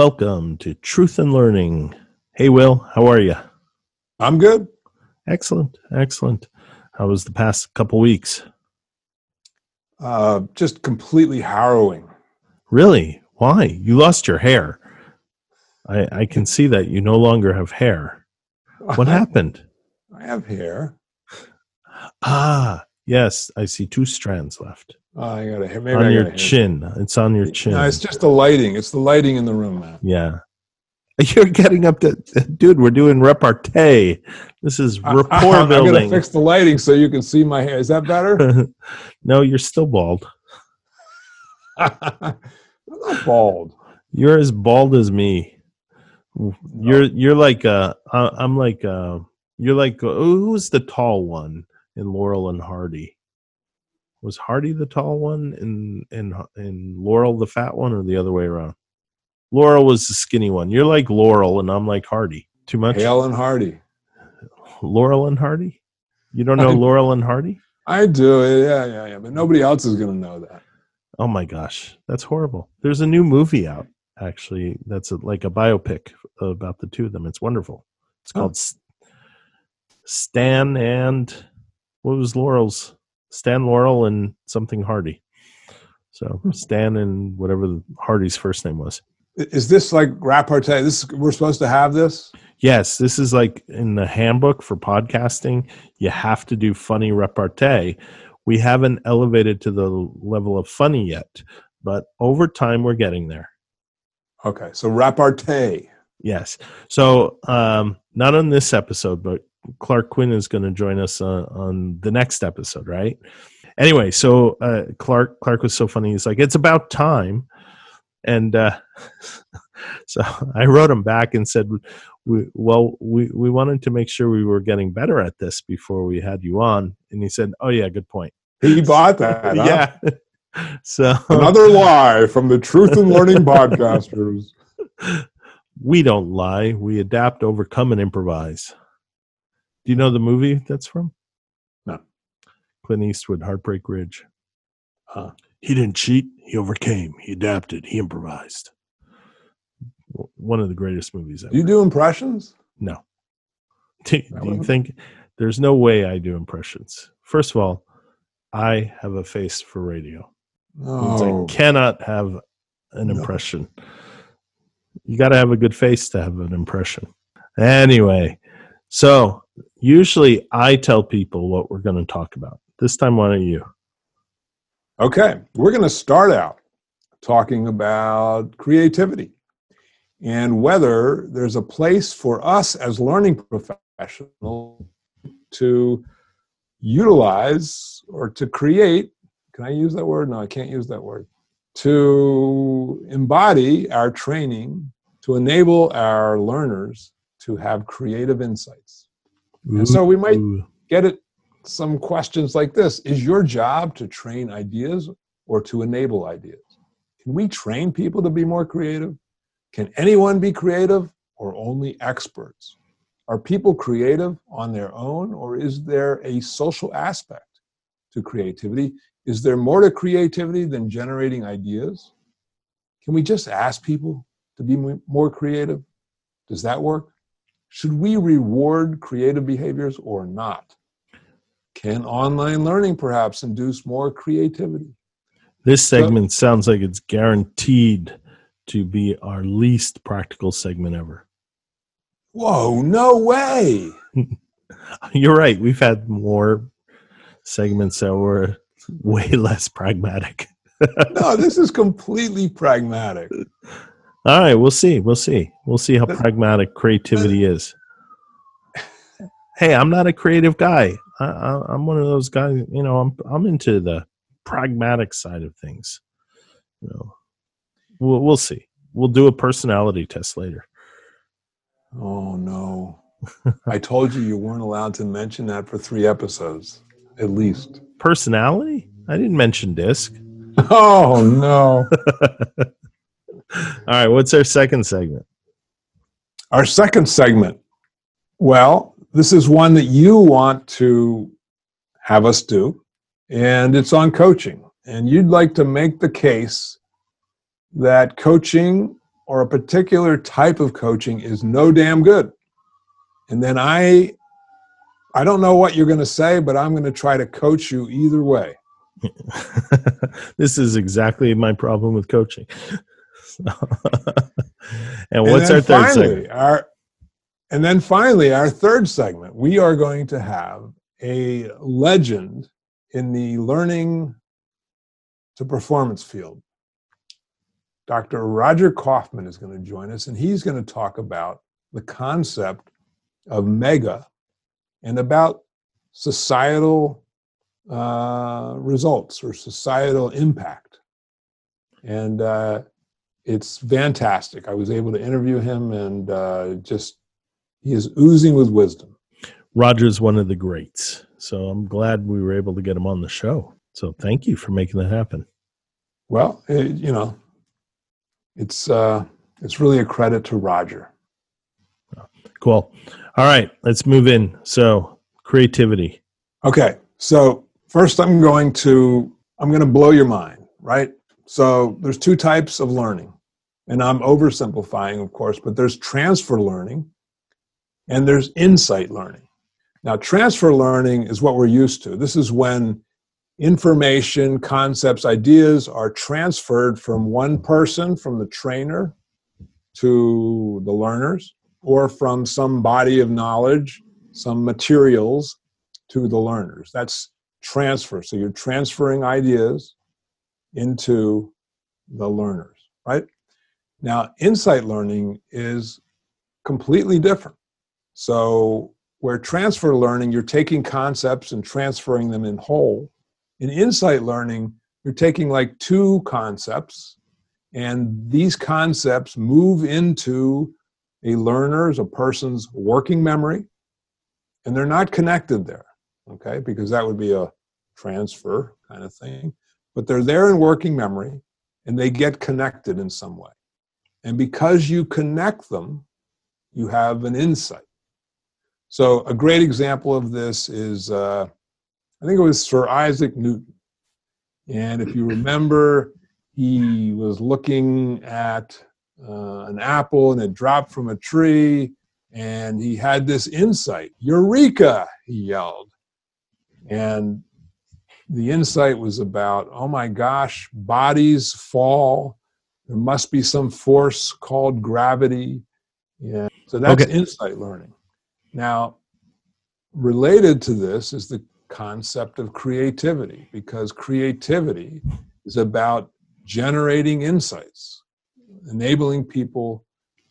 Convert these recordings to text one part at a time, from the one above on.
welcome to Truth in Learning. Hey, Will, how are you? I'm good. Excellent, excellent. How was the past couple weeks? Uh, just completely harrowing. Really? Why? You lost your hair. I, I can see that you no longer have hair. What happened? I have hair. Ah, yes, I see two strands left Oh, I got a hair. Maybe on I your chin. It's on your chin. No, it's just the lighting. It's the lighting in the room, man. Yeah. You're getting up to, dude, we're doing repartee. This is rapport I'm gonna fix the lighting so you can see my hair. Is that better? no, you're still bald. I'm not bald. You're as bald as me. You're you're like uh I- I'm like uh you're like uh, who's the tall one in Laurel and Hardy? Was Hardy the tall one and and and Laurel the fat one or the other way around? Laurel was the skinny one. You're like Laurel and I'm like Hardy. Too much? Hale and Hardy. Laurel and Hardy? You don't know I- Laurel and Hardy? I do. Yeah, yeah, yeah. But nobody else is gonna know that. Oh my gosh, that's horrible. There's a new movie out actually. That's a, like a biopic about the two of them. It's wonderful. It's Oh. called S- Stan and what was Laurel's? Stan Laurel and something Hardy. So Stan and whatever Hardy's first name was. Is this like repartee? This we're supposed to have this? Yes, this is like in the handbook for podcasting. You have to do funny repartee. We haven't elevated to the level of funny yet, but over time we're getting there. Okay, so repartee. Yes. So um, not on this episode, but Clark Quinn is going to join us uh, on the next episode, right? Anyway, so uh, Clark Clark was so funny. He's like, "It's about time," and uh, so I wrote him back and said, we, "Well, we we wanted to make sure we were getting better at this before we had you on." And he said, "Oh yeah, good point." He bought that. huh? yeah. so Another lie from the Truth in Learning podcasters. we don't lie. We adapt, overcome, and improvise. Do you know the movie that's from? No. Clint Eastwood, Heartbreak Ridge. Huh. He didn't cheat. He overcame. He adapted. He improvised. One of the greatest movies ever. Do you do impressions? no. Do, do you think there's no way I do impressions? First of all, I have a face for radio. No. I oh. cannot have an No. impression. You got to have a good face to have an impression. Anyway, so usually I tell people what we're going to talk about. This time, why don't you? Okay, we're going to start out talking about creativity and whether there's a place for us as learning professionals to utilize or to create. Can I use that word? No, I can't use that word. To embody our training to enable our learners to have creative insights. And so we might get at some questions like this Is your job to train ideas or to enable ideas? Can we train people to be more creative? Can anyone be creative or only experts? Are people creative on their own or is there a social aspect to creativity? Is there more to creativity than generating ideas? Can we just ask people to be more creative? Does that work? Should we reward creative behaviors or not? Can online learning perhaps induce more creativity? This segment sounds like it's guaranteed to be our least practical segment ever. Whoa, no way. You're right. We've had more segments that were way less pragmatic. No, this is completely pragmatic. All right, we'll see. We'll see. We'll see how pragmatic creativity is. Hey, I'm not a creative guy. I, I, I'm one of those guys. You know, I'm I'm into the pragmatic side of things. You know, we'll we'll see. We'll do a personality test later. Oh, no. I told you you weren't allowed to mention that for three episodes, at least. Personality? I didn't mention DiSC. Oh, no. All right, what's our second segment? Our second segment. Well, this is one that you want to have us do, and it's on coaching. And you'd like to make the case that coaching or a particular type of coaching is no damn good. And then I I don't know what you're going to say, but I'm going to try to coach you either way. this is exactly my problem with coaching. and what's and our third finally, segment? Our, and then finally, our third segment, we are going to have a legend in the learning to performance field. Dr. Roger Kaufman is going to join us, and he's going to talk about the concept of mega and about societal uh, results or societal impact. And uh, it's fantastic. I was able to interview him, and uh, just he is oozing with wisdom. Roger's one of the greats, so I'm glad we were able to get him on the show. So thank you for making that happen. Well, it, you know, it's uh, it's really a credit to Roger. Cool. All right, let's move in. So creativity. Okay, so first I'm going to I'm going to blow your mind, right? So there's two types of learning. And I'm oversimplifying, of course, but there's transfer learning and there's insight learning. Now, transfer learning is what we're used to. This is when information, concepts, ideas are transferred from one person, from the trainer, to the learners, or from some body of knowledge, some materials to the learners. That's transfer. So you're transferring ideas into the learners, right? Now, insight learning is completely different. So, where transfer learning, you're taking concepts and transferring them in whole. In insight learning, you're taking like two concepts, and these concepts move into a learner's, a person's working memory, and they're not connected there, okay, because that would be a transfer kind of thing but they're there in working memory and they get connected in some way. And because you connect them, you have an insight. So, a great example of this is uh, I think it was Sir Isaac Newton. And if you remember, he was looking at uh, an apple and it dropped from a tree, and he had this insight Eureka! He yelled. And the insight was about oh my gosh bodies fall. There must be some force called gravity. Yeah so that's okay. insight learning. Now related to this is the concept of creativity because creativity is about generating insights enabling people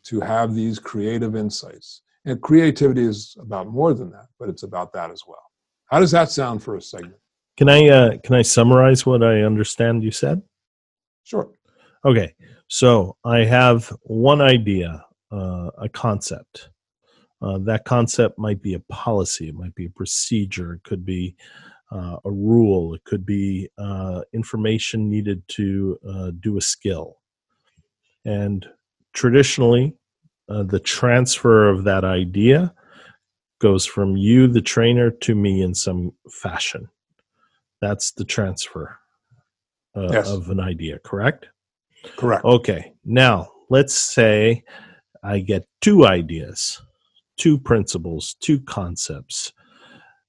to have these creative insights. And creativity is about more than that but it's about that as well. How does that sound for a segment can I uh, can I summarize what I understand you said? Sure. Okay, so I have one idea, uh, a concept. Uh, that concept might be a policy, it might be a procedure, it could be uh, a rule, it could be uh, information needed to uh, do a skill. And traditionally, the transfer of that idea goes from you, the trainer, to me in some fashion. That's the transfer uh, yes. of an idea, correct? Correct. Okay. Now, let's say I get two ideas, two principles, two concepts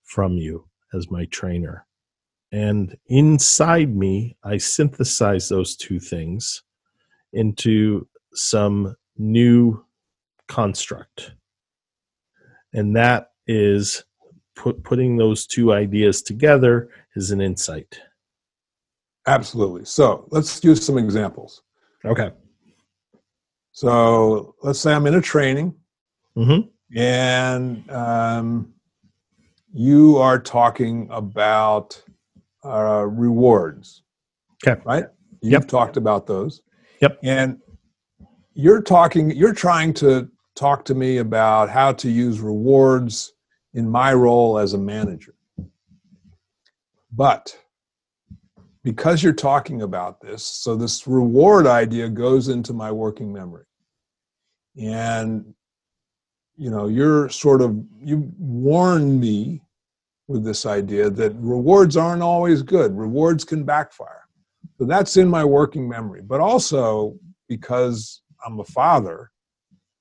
from you as my trainer. And inside me, I synthesize those two things into some new construct. And that is put, putting those two ideas together is an insight. Absolutely. So let's use some examples. Okay. So let's say I'm in a training mm-hmm. and um, you are talking about uh, rewards. Okay. Right? You've yep. talked about those. Yep. And you're talking, you're trying to talk to me about how to use rewards in my role as a manager. But because you're talking about this, so this reward idea goes into my working memory. And you know, you're sort of you warn me with this idea that rewards aren't always good. Rewards can backfire. So that's in my working memory. But also because I'm a father,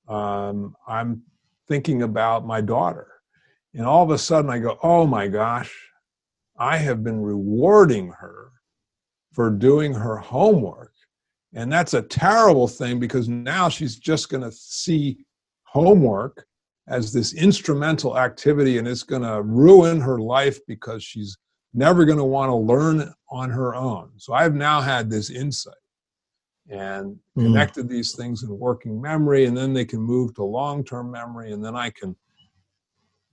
um, I'm thinking about my daughter. And all of a sudden I go, oh my gosh, I have been rewarding her for doing her homework. And that's a terrible thing because now she's just going to see homework as this instrumental activity and it's going to ruin her life because she's never going to want to learn on her own. So I've now had this insight and mm. connected these things in working memory, and then they can move to long term memory, and then I can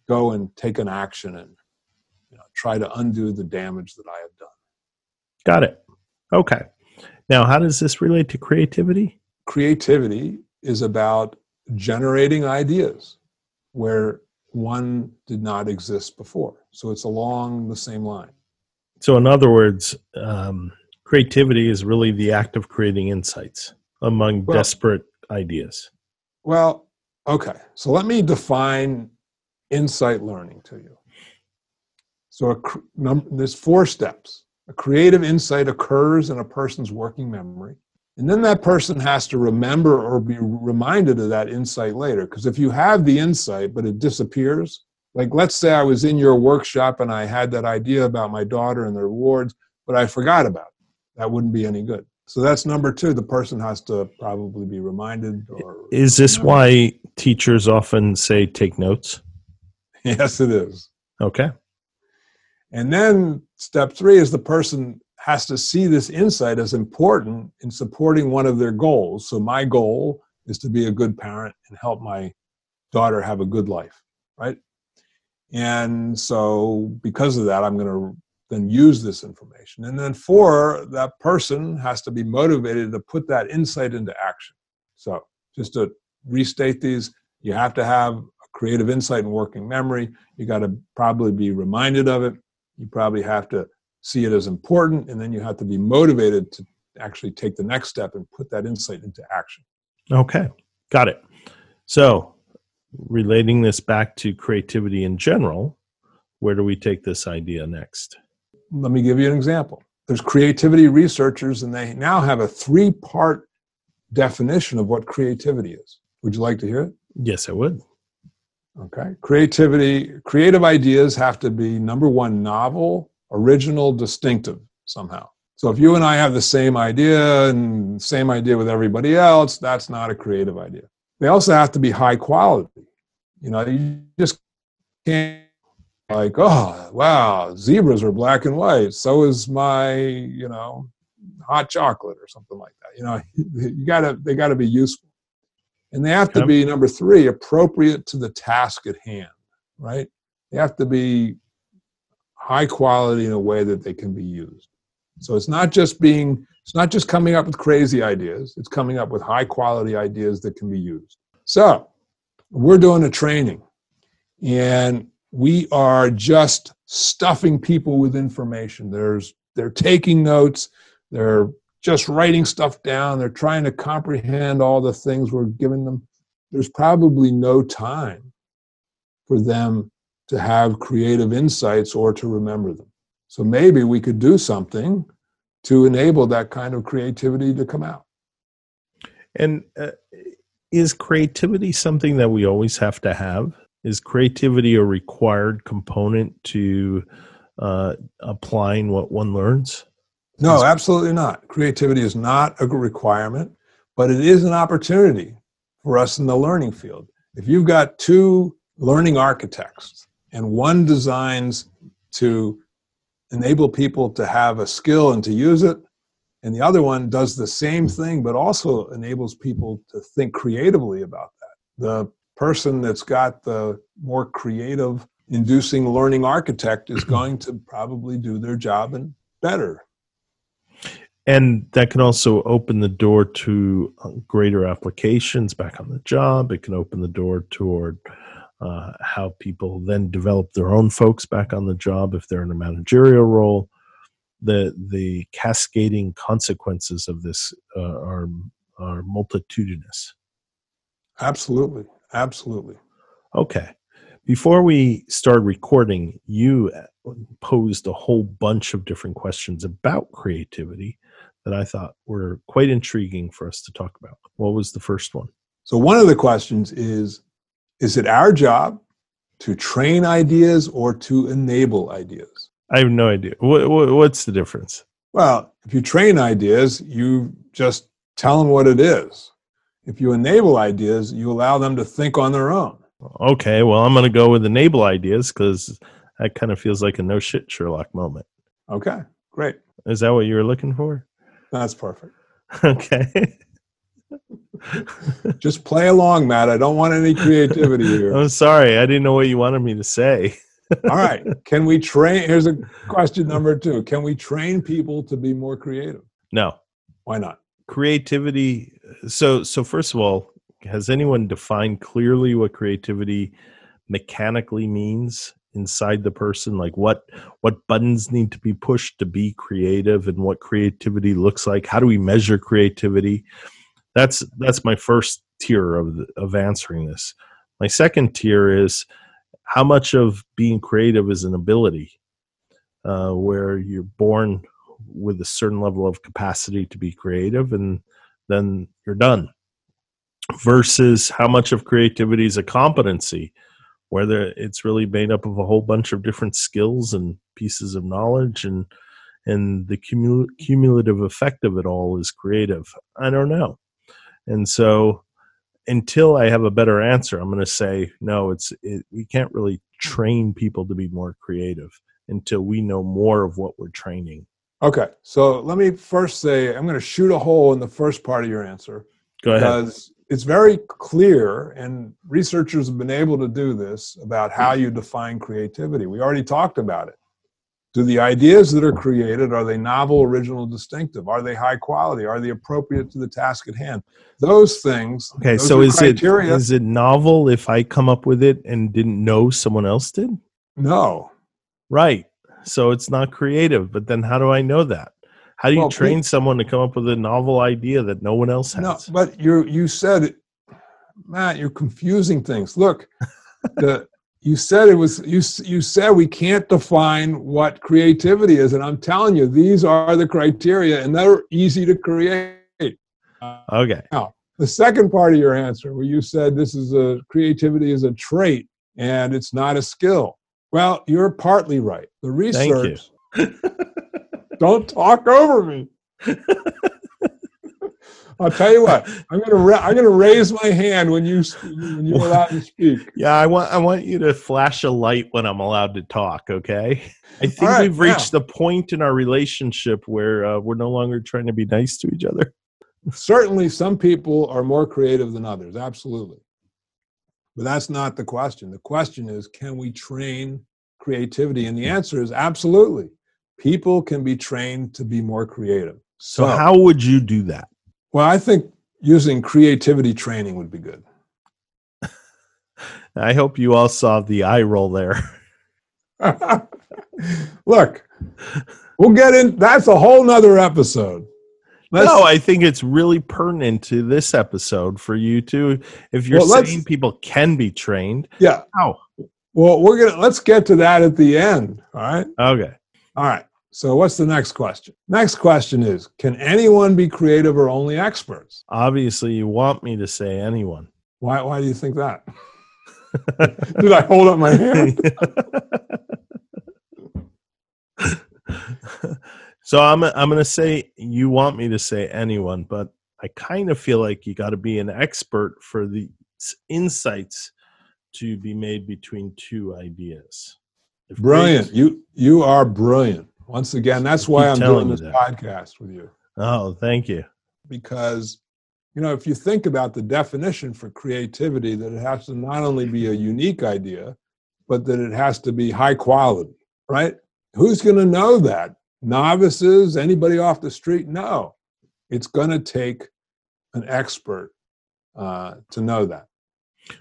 go and take an action and you know, try to undo the damage that I have done. Got it. Okay. Now, how does this relate to creativity? Creativity is about generating ideas where one did not exist before. So it's along the same line. So, in other words, um, creativity is really the act of creating insights among well, desperate ideas. Well, okay. So let me define insight learning to you. So a, num- there's four steps. A creative insight occurs in a person's working memory. And then that person has to remember or be reminded of that insight later. Because if you have the insight, but it disappears, like let's say I was in your workshop and I had that idea about my daughter and the rewards, but I forgot about it. That wouldn't be any good. So that's number two. The person has to probably be reminded. Or is this remember. why teachers often say take notes? Yes, it is. Okay. And then step three is the person has to see this insight as important in supporting one of their goals. So my goal is to be a good parent and help my daughter have a good life, right? And so because of that, I'm going to then use this information. And then four, that person has to be motivated to put that insight into action. So just to restate these, you have to have creative insight and working memory. You got to probably be reminded of it. You probably have to see it as important, and then you have to be motivated to actually take the next step and put that insight into action. Okay, got it. So, relating this back to creativity in general, where do we take this idea next? let me give you an example. There's creativity researchers, and they now have a three part definition of what creativity is. Would you like to hear it? Yes, I would. Okay. Creativity, creative ideas have to be number one, novel, original, distinctive somehow. So if you and I have the same idea and same idea with everybody else, that's not a creative idea. They also have to be high quality. You know, you just can't like, oh, wow, zebras are black and white. So is my, you know, hot chocolate or something like that. You know, you gotta, they gotta be useful. And they have to be, number three, appropriate to the task at hand, right? They have to be high quality in a way that they can be used. So it's not just being, it's not just coming up with crazy ideas, it's coming up with high quality ideas that can be used. So we're doing a training. And we are just stuffing people with information. There's they're taking notes, they're just writing stuff down, they're trying to comprehend all the things we're giving them. There's probably no time for them to have creative insights or to remember them. So maybe we could do something to enable that kind of creativity to come out. And uh, is creativity something that we always have to have? is creativity a required component to uh, applying what one learns? No, absolutely not. Creativity is not a requirement, but it is an opportunity for us in the learning field. If you've got two learning architects and one designs to enable people to have a skill and to use it, and the other one does the same thing but also enables people to think creatively about that. The person that's got the more creative inducing learning architect is going to probably do their job and better and that can also open the door to uh, greater applications back on the job. It can open the door toward uh, how people then develop their own folks back on the job if they're in a managerial role. The the cascading consequences of this uh, are are multitudinous. Absolutely. Absolutely. Okay. Before we start recording, you posed a whole bunch of different questions about creativity that I thought were quite intriguing for us to talk about. What was the first one? So, one of the questions is Is it our job to train ideas or to enable ideas? I have no idea. What, what, what's the difference? Well, if you train ideas, you just tell them what it is. If you enable ideas, you allow them to think on their own. Okay, well, I'm going to go with enable ideas because that kind of feels like a no shit Sherlock moment. Okay, great. Is that what you were looking for? That's perfect. Okay. Just play along, Matt. I don't want any creativity here. I'm sorry. I didn't know what you wanted me to say. All right. Can we train? Here's a question number two Can we train people to be more creative? No. Why not? Creativity. So, so first of all, has anyone defined clearly what creativity mechanically means inside the person like what what buttons need to be pushed to be creative and what creativity looks like? How do we measure creativity? That's that's my first tier of of answering this. My second tier is how much of being creative is an ability uh, where you're born with a certain level of capacity to be creative and then you're done versus how much of creativity is a competency whether it's really made up of a whole bunch of different skills and pieces of knowledge and and the cumul- cumulative effect of it all is creative i don't know and so until i have a better answer i'm going to say no it's it, we can't really train people to be more creative until we know more of what we're training Okay. So let me first say I'm going to shoot a hole in the first part of your answer. go ahead Because it's very clear, and researchers have been able to do this about how you define creativity. We already talked about it. Do the ideas that are created are they novel, original, distinctive? Are they high quality? Are they appropriate to the task at hand? Those things. okay those so is it criteria. is it novel if i come up with it and didn't know someone else did no. Right. So it's not creative, but then how do I know that? How do you Well, train pe- someone to come up with a novel idea that no one else has? No, but you you said, Matt, you're confusing things. Look, the you said it was you you said we can't define what creativity is, and I'm telling you, these are the criteria, and they're easy to create. okay. Now, the second part of your answer, where you said this is a creativity is a trait and it's not a skill. Well, you're partly right. The Thank you. research. Don't talk over me. I'll tell you what. I'm gonna ra- I'm gonna raise my hand when you when you're allowed to speak. Yeah, I want I want you to flash a light when I'm allowed to talk, okay? I think right, we've reached the point in our relationship where uh, we're no longer trying to be nice to each other. Certainly, some people are more creative than others. Absolutely, but that's not the question. The question is, can we train creativity? And the answer is absolutely. People can be trained to be more creative. So how would you do that? Well, I think using creativity training would be good. I hope you all saw the eye roll there. Look, we'll get in. That's a whole nother episode. Let's- no, I think it's really pertinent to this episode for you too. If you're Well, saying people can be trained, yeah. how? Well, we're gonna let's get to that at the end. All right. Okay. All right. So, what's the next question? Next question is: Can anyone be creative or only experts? Obviously, you want me to say anyone. Why? Why do you think that? Did I hold up my hand? so I'm I'm going to say you want me to say anyone, but I kind of feel like you got to be an expert for the insights to be made between two ideas. If Brilliant. You you are brilliant. Once again, that's why I'm doing this that. podcast with you. Oh, thank you. because you know if you think about the definition for creativity that it has to not only be a unique idea but that it has to be high quality right who's going to know that novices anybody off the street no it's going to take an expert uh, to know that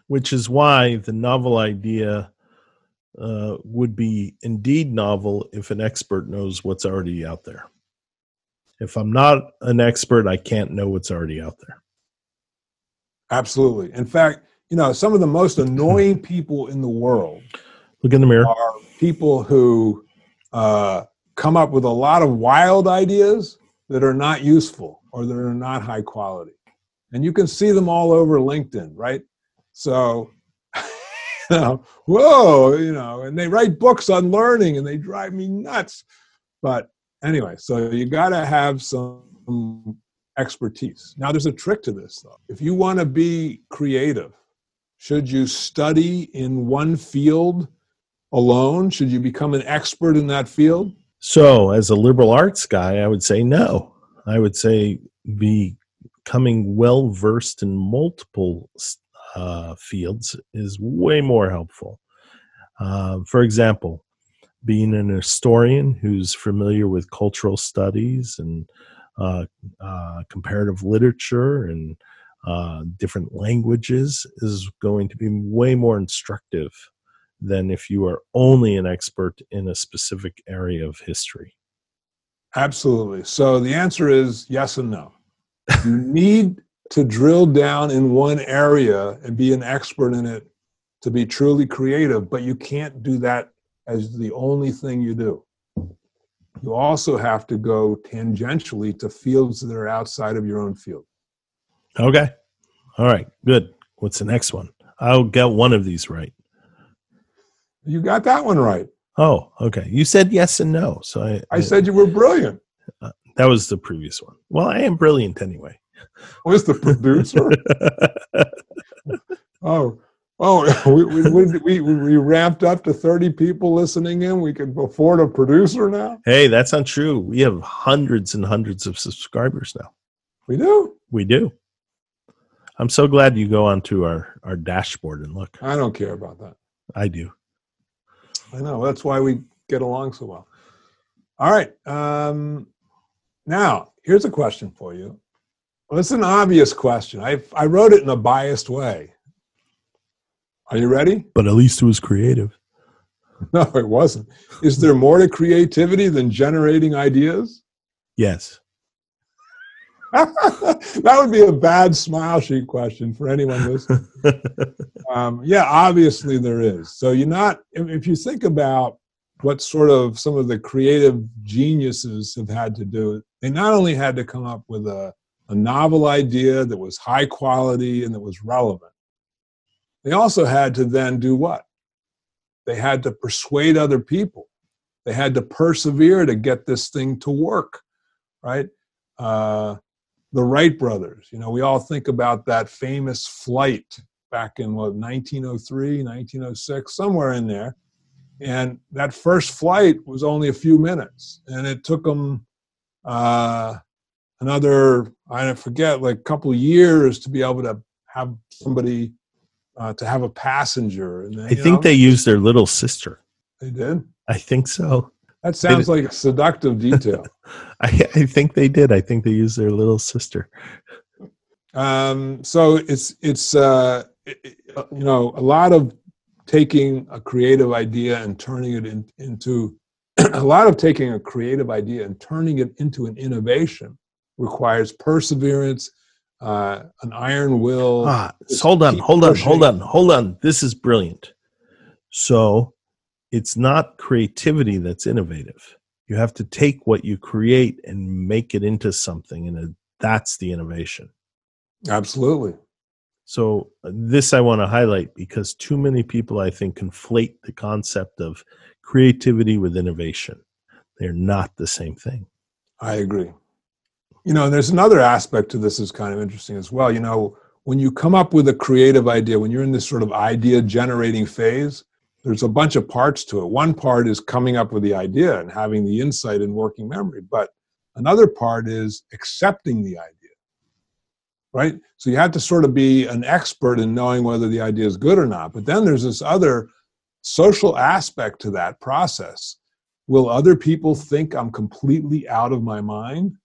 Which is why the novel idea uh, would be indeed novel if an expert knows what's already out there. If I'm not an expert, I can't know what's already out there. absolutely in fact you know, some of the most annoying people in the world Look in the mirror. are people who uh, come up with a lot of wild ideas that are not useful or that are not high quality. And you can see them all over LinkedIn, right? So, know, whoa, you know, and they write books on learning and they drive me nuts. But anyway, so you got to have some expertise. Now, there's a trick to this, though. If you want to be creative, should you study in one field alone? Should you become an expert in that field? So, as a liberal arts guy, I would say no. I would say becoming well versed in multiple uh, fields is way more helpful. Uh, for example, being an historian who's familiar with cultural studies and uh, uh comparative literature and uh, different languages is going to be way more instructive than if you are only an expert in a specific area of history. Absolutely. So the answer is yes and no. you need to drill down in one area and be an expert in it to be truly creative, but you can't do that as the only thing you do. You also have to go tangentially to fields that are outside of your own field. Okay. All right. Good. What's the next one? I'll get one of these right. You got that one right. Oh, okay. You said yes and no. So I, I said you were brilliant. Uh, that was the previous one. Well, I am brilliant anyway. Was the producer? oh, oh, we, we, we, we, ramped up to 30 people listening in. We can afford a producer now. Hey, that's not true. We have hundreds and hundreds of subscribers now. We do? We do. I'm so glad you go onto our, our dashboard and look. I don't care about that. I do. I know. That's why we get along so well. All right. Um, now, here's a question for you. Well, it's an obvious question. I, I wrote it in a biased way. Are you ready? But at least it was creative. No, it wasn't. Is there more to creativity than generating ideas? Yes. that would be a bad smile sheet question for anyone listening. um, yeah, obviously there is. So you're not, if, if you think about what sort of some of the creative geniuses have had to do, they not only had to come up with a, a novel idea that was high quality and that was relevant, they also had to then do what? They had to persuade other people. They had to persevere to get this thing to work, right? Uh, the Wright brothers. You know, we all think about that famous flight back in what 1903, 1906, somewhere in there. And that first flight was only a few minutes, and it took them uh, another I forget like a couple years to be able to have somebody uh, to have a passenger. And then, I think know, they used their little sister. They did. I think so. That sounds like a seductive detail. I, I, think they did. I think they used their little sister. Um, so it's it's uh, it, you know a lot of taking a creative idea and turning it in, into a lot of taking a creative idea and turning it into an innovation requires perseverance, uh, an iron will. Ah, hold on, hold on, hold on, hold on. This is brilliant. So it's not creativity that's innovative. You have to take what you create and make it into something, and that's the innovation. Absolutely. So, uh, this I want to highlight because too many people, I think, conflate the concept of creativity with innovation. They're not the same thing. I agree. You know, there's another aspect to this is kind of interesting as well. You know, when you come up with a creative idea, when you're in this sort of idea generating phase, there's a bunch of parts to it. One part is coming up with the idea and having the insight and working memory, but another part is accepting the idea. Right? So you have to sort of be an expert in knowing whether the idea is good or not. But then there's this other social aspect to that process. Will other people think I'm completely out of my mind?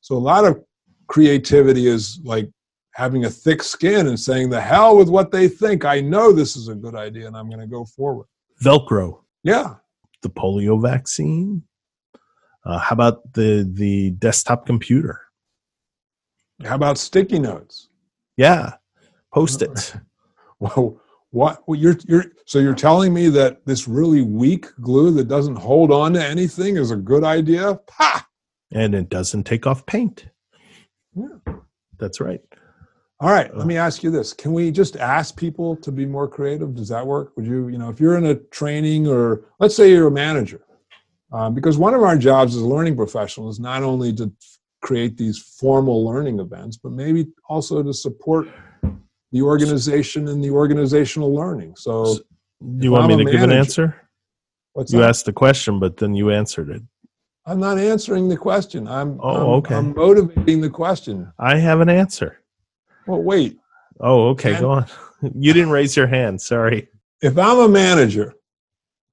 So a lot of creativity is like having a thick skin and saying the hell with what they think. I know this is a good idea and I'm going to go forward. Velcro. Yeah. The polio vaccine. Uh, how about the the desktop computer? How about sticky notes? Yeah, post it. Well, what well, you're you're so you're telling me that this really weak glue that doesn't hold on to anything is a good idea? Ha! And it doesn't take off paint. Yeah. That's right. All right, let me ask you this. Can we just ask people to be more creative? Does that work? Would you, you know, if you're in a training or let's say you're a manager, um, because one of our jobs as a learning professional is not only to create these formal learning events, but maybe also to support the organization and the organizational learning. So, you want I'm me to give an answer? what's You that? asked the question, but then you answered it. I'm not answering the question. I'm, Oh, I'm- okay. I'm motivating the question. I have an answer. Well, wait. Oh, okay. Can- Go on. You didn't raise your hand. Sorry. If I'm a manager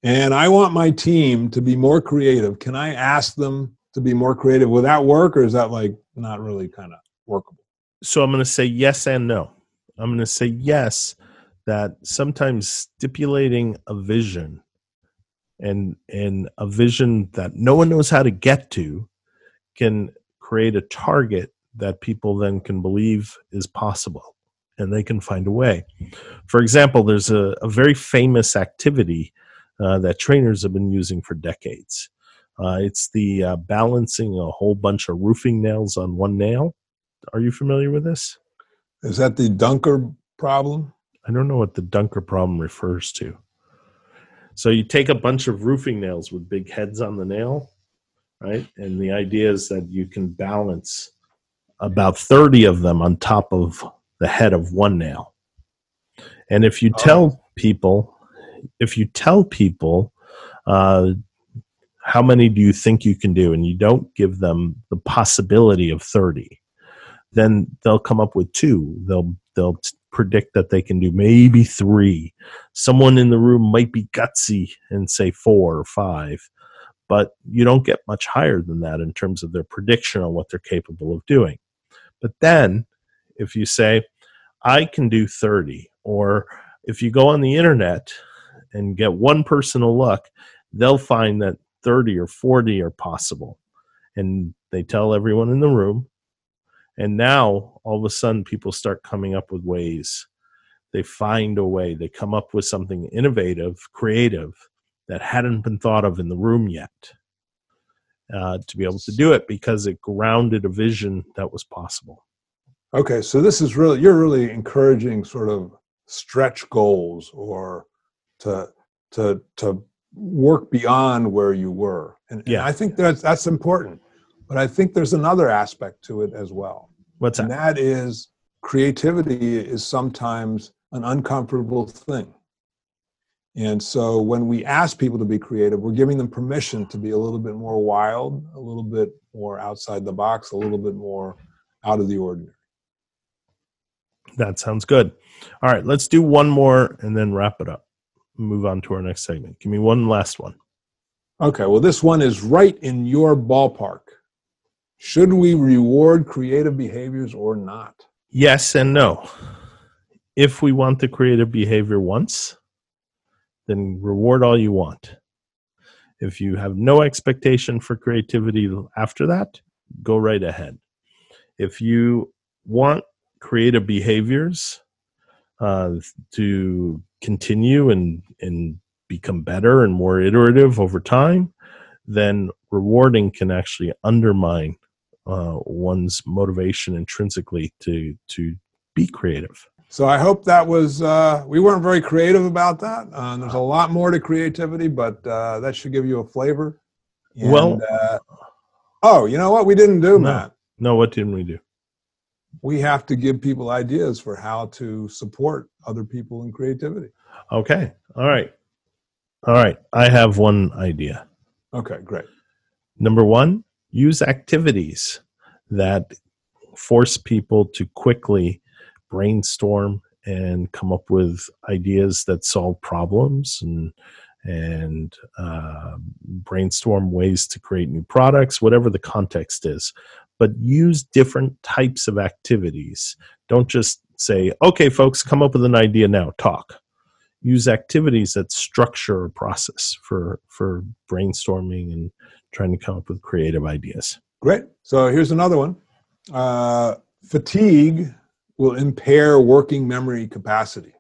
and I want my team to be more creative, can I ask them to be more creative? Will that work, or is that like not really kind of workable? So I'm going to say yes and no. I'm going to say yes that sometimes stipulating a vision and and a vision that no one knows how to get to can create a target that people then can believe is possible and they can find a way. For example, there's a, a very famous activity uh, that trainers have been using for decades. Uh, it's the uh, balancing a whole bunch of roofing nails on one nail. Are you familiar with this? Is that the Duncker problem? I don't know what the Duncker problem refers to. So you take a bunch of roofing nails with big heads on the nail, right? And the idea is that you can balance about 30 of them on top of the head of one nail. And if you Oh. tell people, if you tell people, uh, how many do you think you can do? And you don't give them the possibility of 30, then they'll come up with two. They'll, they'll predict that they can do maybe three. Someone in the room might be gutsy and say four or five, but you don't get much higher than that in terms of their prediction on what they're capable of doing. But then if you say, I can do 30, or if you go on the internet and get one person to look, they'll find that 30 or 40 are possible. And they tell everyone in the room. And now all of a sudden people start coming up with ways. They find a way. They come up with something innovative, creative that hadn't been thought of in the room yet. Uh, to be able to do it because it grounded a vision that was possible. Okay, so this is really you're really encouraging sort of stretch goals or to to to work beyond where you were. And, and Yeah. I think that's that's important. But I think there's another aspect to it as well. What's that? And that? is creativity is sometimes an uncomfortable thing. And so when we ask people to be creative, we're giving them permission to be a little bit more wild, a little bit more outside the box, a little bit more out of the ordinary. That sounds good. All right, let's do one more and then wrap it up. Move on to our next segment. Give me one last one. Okay, well, this one is right in your ballpark. Should we reward creative behaviors or not? Yes and no. If we want the creative behavior once, then reward all you want. If you have no expectation for creativity after that, go right ahead. If you want creative behaviors uh, to continue and, and become better and more iterative over time, then rewarding can actually undermine uh, one's motivation intrinsically to to be creative. So I hope that was, uh, we weren't very creative about that. Uh, there's a lot more to creativity, but uh, that should give you a flavor. And, Well- uh, oh, you know what? We didn't do, No. Matt. No, what didn't we do? We have to give people ideas for how to support other people in creativity. Okay, all right, all right. I have one idea. Okay, great. Number one, use activities that force people to quickly brainstorm and come up with ideas that solve problems and and uh, brainstorm ways to create new products, whatever the context is. But use different types of activities. Don't just say, "Okay, folks, come up with an idea now. Talk." Use activities that structure a process for for brainstorming and trying to come up with creative ideas. Great. So here's another one. Uh, fatigue will impair working memory capacity.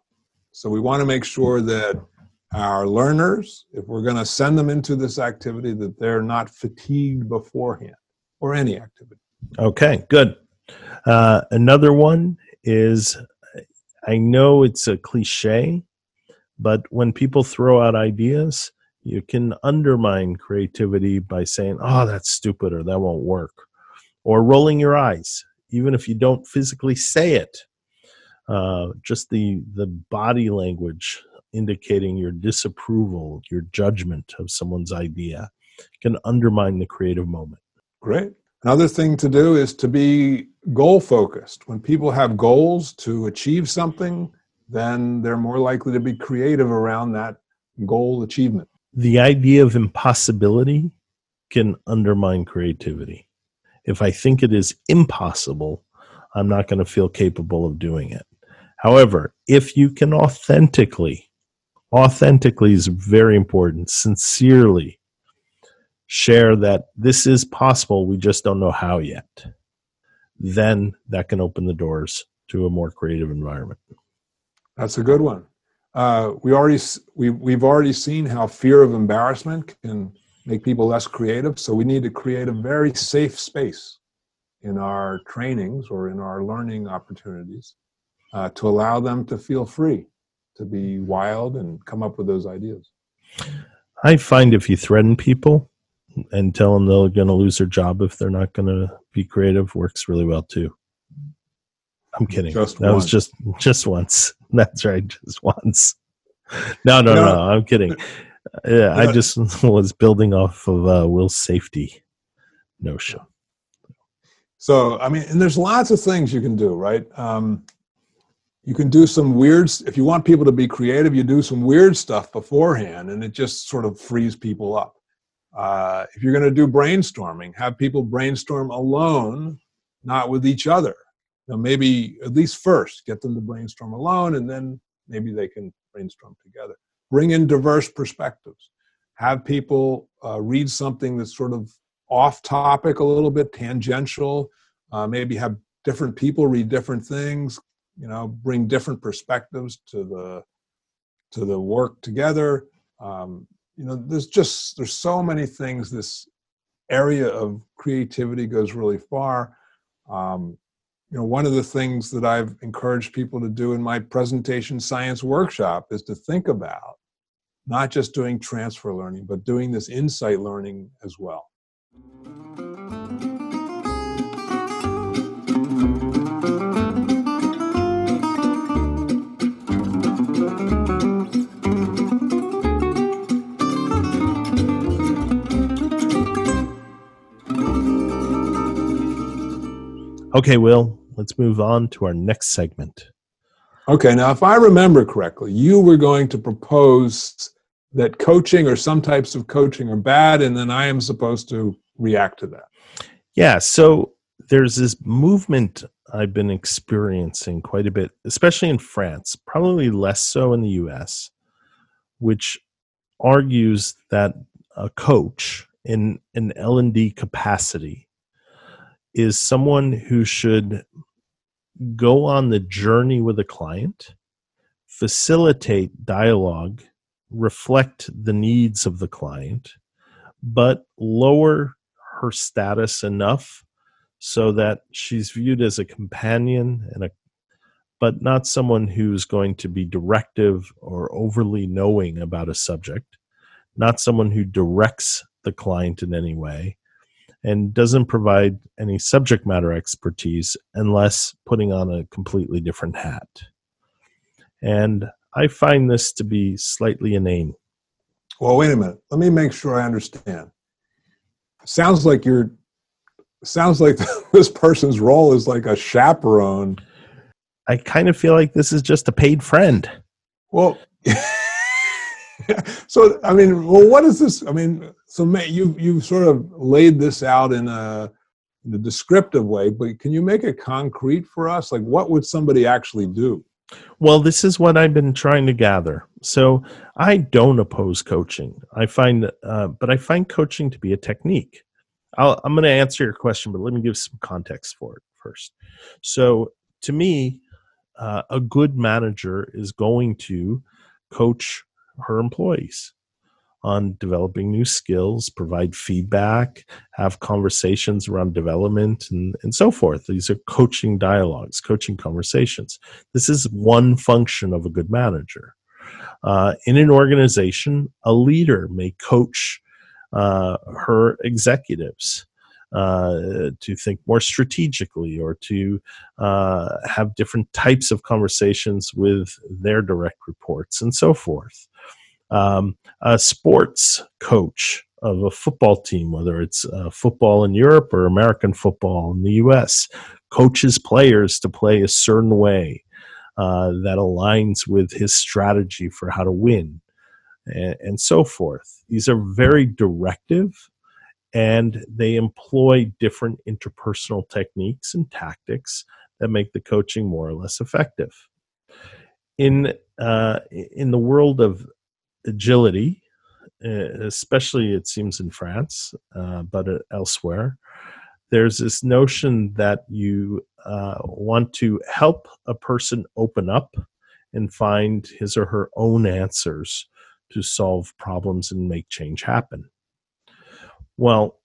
So we want to make sure that our learners, if we're going to send them into this activity, that they're not fatigued beforehand or any activity. Okay, good. Uh, another one is I know it's a cliche, but when people throw out ideas, you can undermine creativity by saying, oh, that's stupid or that won't work, or rolling your eyes, even if you don't physically say it. Uh, just the the body language indicating your disapproval, your judgment of someone's idea can undermine the creative moment. Great. Another thing to do is to be goal focused. When people have goals to achieve something, then they're more likely to be creative around that goal achievement. The idea of impossibility can undermine creativity. If I think it is impossible, I'm not going to feel capable of doing it. However, if you can authentically, authentically is very important, sincerely share that this is possible, we just don't know how yet, then that can open the doors to a more creative environment. That's a good one. Uh, we already we we've already seen how fear of embarrassment can make people less creative. So we need to create a very safe space in our trainings or in our learning opportunities uh, to allow them to feel free to be wild and come up with those ideas. I find if you threaten people and tell them they're going to lose their job if they're not going to be creative, works really well too. I'm kidding. Just that once. was just just once. That's right, just once. No, no, no. no I'm kidding. Yeah, I just was building off of uh, Will's safety notion. So, I mean, and there's lots of things you can do, right? Um, you can do some weird if you want people to be creative you do some weird stuff beforehand and it just sort of frees people up uh, if you're going to do brainstorming have people brainstorm alone not with each other now maybe at least first get them to brainstorm alone and then maybe they can brainstorm together. Bring in diverse perspectives. Have people uh, read something that's sort of off topic a little bit tangential uh, maybe have different people read different things you know bring different perspectives to the to the work together. Um, you know there's just there's so many things this area of creativity goes really far. Um, you know one of the things that i've encouraged people to do in my presentation science workshop is to think about not just doing transfer learning but doing this insight learning as well Okay, Will, let's move on to our next segment. Okay, now if I remember correctly, you were going to propose that coaching or some types of coaching are bad, and then I am supposed to react to that. Yeah, so there's this movement I've been experiencing quite a bit, especially in France, probably less so in the US, which argues that a coach in an L&D capacity is someone who should go on the journey with a client, facilitate dialogue, reflect the needs of the client, but lower her status enough so that she's viewed as a companion and a but not someone who's going to be directive or overly knowing about a subject, not someone who directs the client in any way, and doesn't provide any subject matter expertise unless putting on a completely different hat. And I find this to be slightly inane. Well, wait a minute. Let me make sure I understand. Sounds like you're sounds like this person's role is like a chaperone. I kind of feel like this is just a paid friend. Well, so I mean, well, what is this? I mean, so you you've sort of laid this out in a, in a descriptive way, but can you make it concrete for us? Like, what would somebody actually do? Well, this is what I've been trying to gather. So I don't oppose coaching. I find, uh, but I find coaching to be a technique. i am going to answer your question, but let me give some context for it first. So to me, uh, a good manager is going to coach her employees on developing new skills, provide feedback, have conversations around development, and, and so forth. These are coaching dialogues, coaching conversations. This is one function of a good manager. Uh, in an organization, a leader may coach uh, her executives uh, to think more strategically or to uh, have different types of conversations with their direct reports and so forth. Um, a sports coach of a football team, whether it's uh, football in Europe or American football in the US, coaches players to play a certain way uh, that aligns with his strategy for how to win and, and so forth. These are very directive and they employ different interpersonal techniques and tactics that make the coaching more or less effective. In uh, in the world of agility, uh, especially it seems in France, uh, but elsewhere, there's this notion that you uh, want to help a person open up and find his or her own answers to solve problems and make change happen. Well,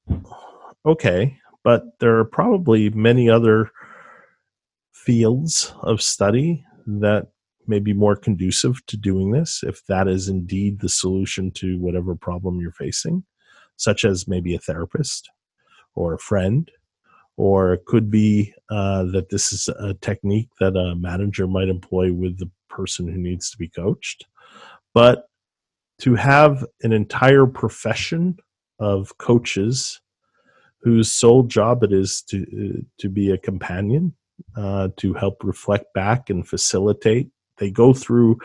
okay, but there are probably many other fields of study that may be more conducive to doing this if that is indeed the solution to whatever problem you're facing, such as maybe a therapist or a friend, or it could be uh, that this is a technique that a manager might employ with the person who needs to be coached. But to have an entire profession of coaches whose sole job it is to uh, to be a companion, uh, to help reflect back and facilitate. They go through,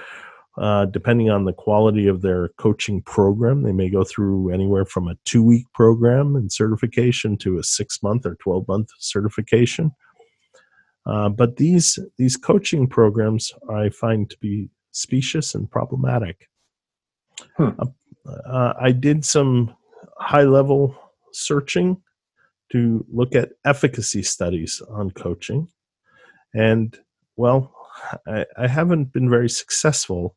uh, depending on the quality of their coaching program, they may go through anywhere from a two week program and certification to a six month or twelve month certification. Uh, but these these coaching programs I find to be specious and problematic. Hmm. Uh, uh, I did some high level searching to look at efficacy studies on coaching. And well, I, I, haven't been very successful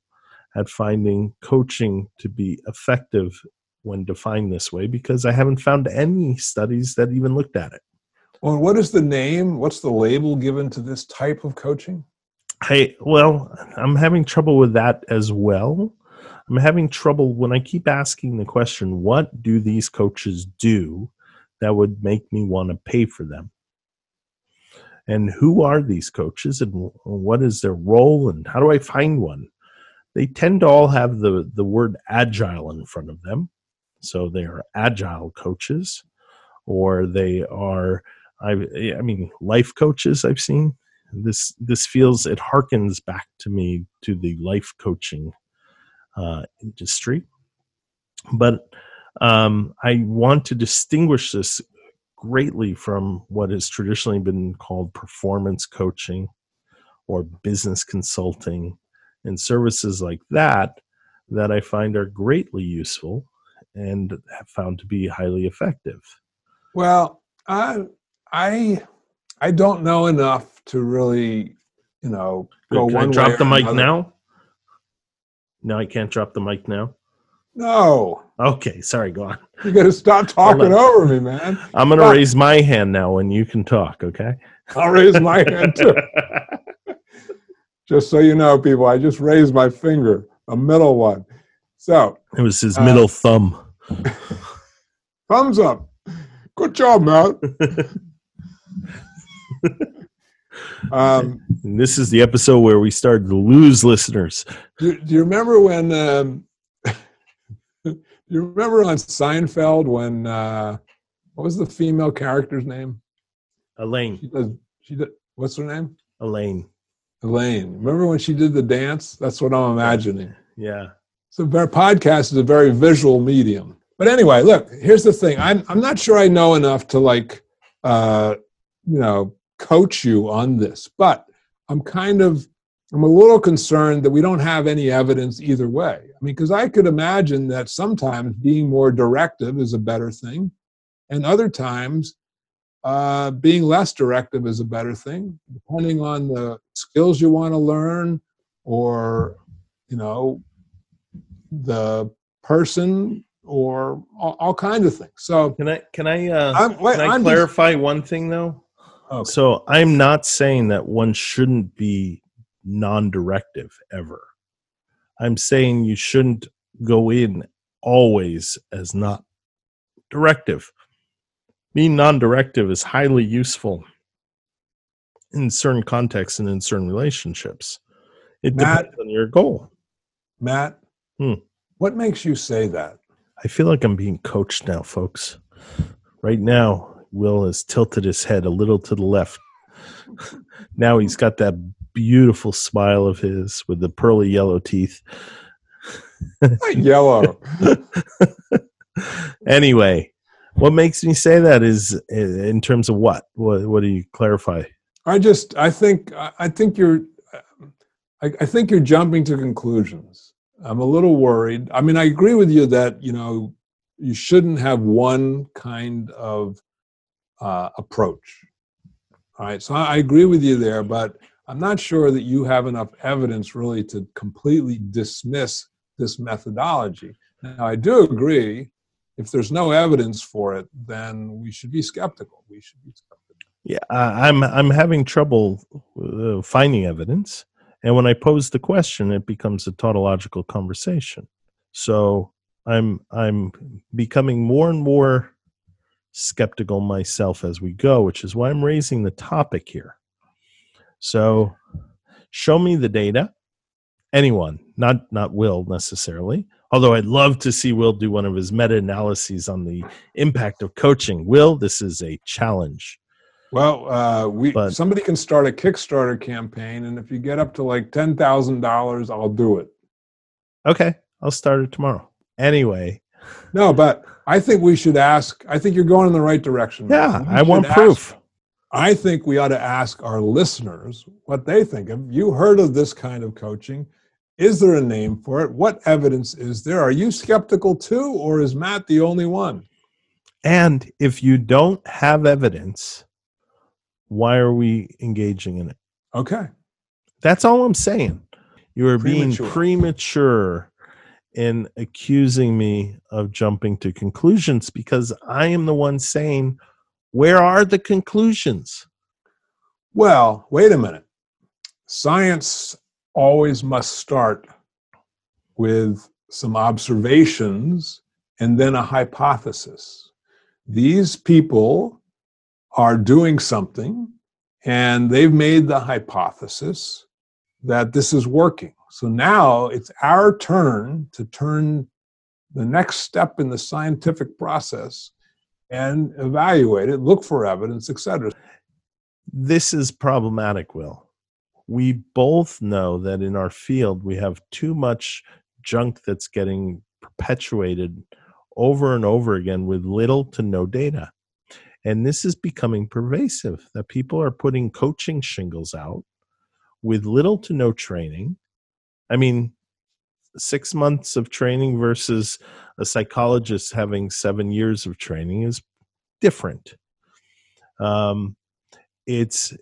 at finding coaching to be effective when defined this way because I haven't found any studies that even looked at it. Well, what is the name? What's the label given to this type of coaching? Hey, well, I'm having trouble with that as well. I'm having trouble when I keep asking the question, what do these coaches do that would make me want to pay for them? And who are these coaches and what is their role and how do I find one? They tend to all have the, the word agile in front of them. So they are agile coaches or they are, I, I mean, life coaches I've seen. This, this feels, it harkens back to me to the life coaching uh, industry. But um, I want to distinguish this greatly from what has traditionally been called performance coaching or business consulting and services like that that I find are greatly useful and have found to be highly effective. Well, I I I don't know enough to really, you know, go Can one I drop the mic another. now. No, I can't drop the mic now. No. Okay, sorry, go on. You got to stop talking over me, man. I'm going to raise my hand now and you can talk, okay? I'll raise my hand too. just so you know, people, I just raised my finger, a middle one. So it was his uh, middle thumb. thumbs up. Good job, Matt. Um, this is the episode where we started to lose listeners. Do, do you remember when? Um, you remember on Seinfeld when? Uh, what was the female character's name? Elaine. She does. She did. What's her name? Elaine. Elaine. Remember when she did the dance? That's what I'm imagining. Yeah. So, our podcast is a very visual medium. But anyway, look. Here's the thing. I'm I'm not sure I know enough to like, uh, you know, coach you on this, but I'm kind of I'm a little concerned that we don't have any evidence either way. I mean, because I could imagine that sometimes being more directive is a better thing, and other times uh, being less directive is a better thing, depending on the skills you want to learn, or you know, the person, or all, all kinds of things. So Can I can I uh, wait, can I I'm just- clarify one thing though? Okay. So I'm not saying that one shouldn't be non-directive ever. I'm saying you shouldn't go in always as not directive. Being non-directive is highly useful in certain contexts and in certain relationships. It Matt- depends on your goal. Matt, Hmm. what makes you say that? I feel like I'm being coached now, folks. Right now, Will has tilted his head a little to the left. now he's got that beautiful smile of his with the pearly yellow teeth. Yellow. anyway, what makes me say that is uh, in terms of what? What, what do you clarify? I just, I think, I think you're, I, I think you're jumping to conclusions. I'm a little worried. I mean, I agree with you that you know you shouldn't have one kind of uh, approach. All right, so I agree with you there, but I'm not sure that you have enough evidence really to completely dismiss this methodology. Now, I do agree. If there's no evidence for it, then we should be skeptical. We should be skeptical. Yeah, I'm I'm having trouble uh, finding evidence, and when I pose the question, it becomes a tautological conversation. So I'm I'm becoming more and more skeptical myself as we go, which is why I'm raising the topic here. So show me the data. Anyone, not not Will necessarily. Although I'd love to see Will do one of his meta analyses on the impact of coaching. Will, this is a challenge. Well, uh, we But- somebody can start a Kickstarter campaign, and if you get up to like ten thousand dollars, I'll do it. Okay, I'll start it tomorrow. Anyway, No, but I think we should ask. I think you're going in the right direction. yeah, I want proof. ask- I think we ought to ask our listeners what they think. Have you heard of this kind of coaching? Is there a name for it? What evidence is there? Are you skeptical too, or is Matt the only one? And if you don't have evidence, why are we engaging in it? Okay. That's all I'm saying. You are being Premature. premature in accusing me of jumping to conclusions because I am the one saying, where are the conclusions? Well, wait a minute. Science always must start with some observations and then a hypothesis. These people are doing something and they've made the hypothesis that this is working. So now it's our turn to turn the next step in the scientific process and evaluate it, look for evidence, etc. this is problematic, Will. We both know that in our field, we have too much junk that's getting perpetuated over and over again with little to no data. And this is becoming pervasive that people are putting coaching shingles out with little to no training. I mean, six months of training versus a psychologist having seven years of training is different. Um, it's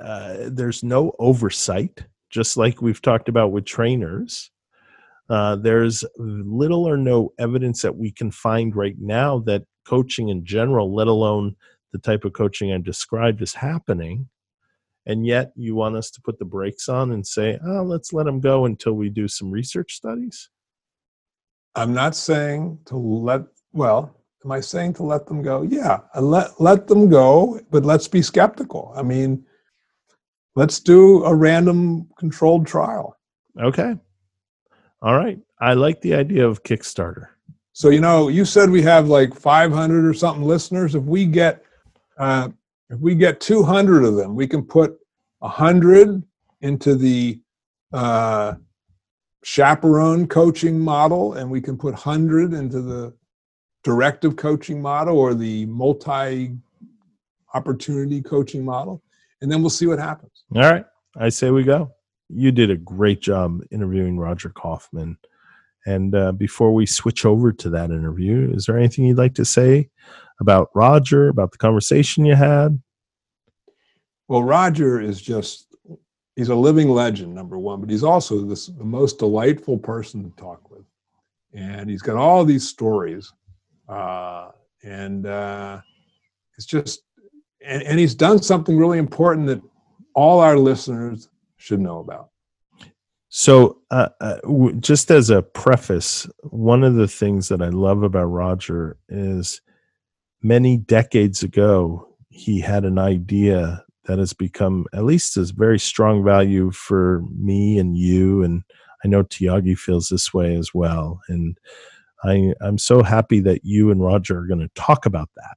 uh, there's no oversight just like we've talked about with trainers uh, there's little or no evidence that we can find right now that coaching in general let alone the type of coaching i described is happening and yet you want us to put the brakes on and say oh let's let them go until we do some research studies I'm not saying to let, well, am I saying to let them go? Yeah, let, let them go, but let's be skeptical. I mean, let's do a random controlled trial. okay all right i like the idea of kickstarter So, you know, you said we have like 500 or something listeners. If we get, uh, if we get 200 of them, we can put 100 into the uh, chaperone coaching model, and we can put 100 into the directive coaching model or the multi opportunity coaching model, and then we'll see what happens. All right. I say we go. You did a great job interviewing Roger Kaufman. And uh, before we switch over to that interview, is there anything you'd like to say about Roger, about the conversation you had? Well, Roger is just he's a living legend, number one, but he's also this, the most delightful person to talk with. And he's got all these stories. Uh, and uh, it's just, and, and he's done something really important that all our listeners should know about. So, uh, uh, w- just as a preface, one of the things that I love about Roger is many decades ago, he had an idea that has become at least a very strong value for me and you. And i know Thiagi feels this way as well. And I, i'm so happy that you and roger are going to talk about that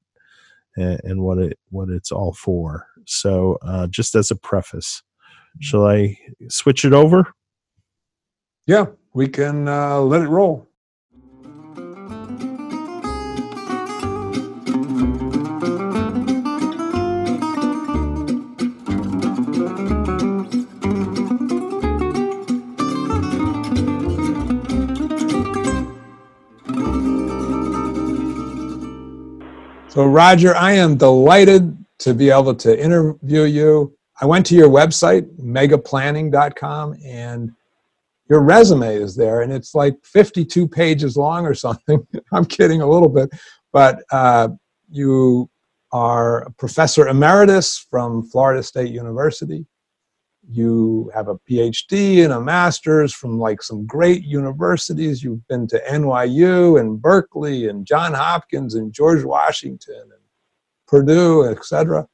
and, and, what it what it's all for. So uh, just as a preface shall i switch it over? Yeah we can uh, let it roll So, Roger, I am delighted to be able to interview you. I went to your website, megaplanning.com, and your resume is there, and it's like 52 pages long or something. I'm kidding a little bit, but uh, you are professor emeritus from Florida State University. You have a PhD and a master's from like some great universities. You've been to NYU and Berkeley and John Hopkins and George Washington and Purdue, etc.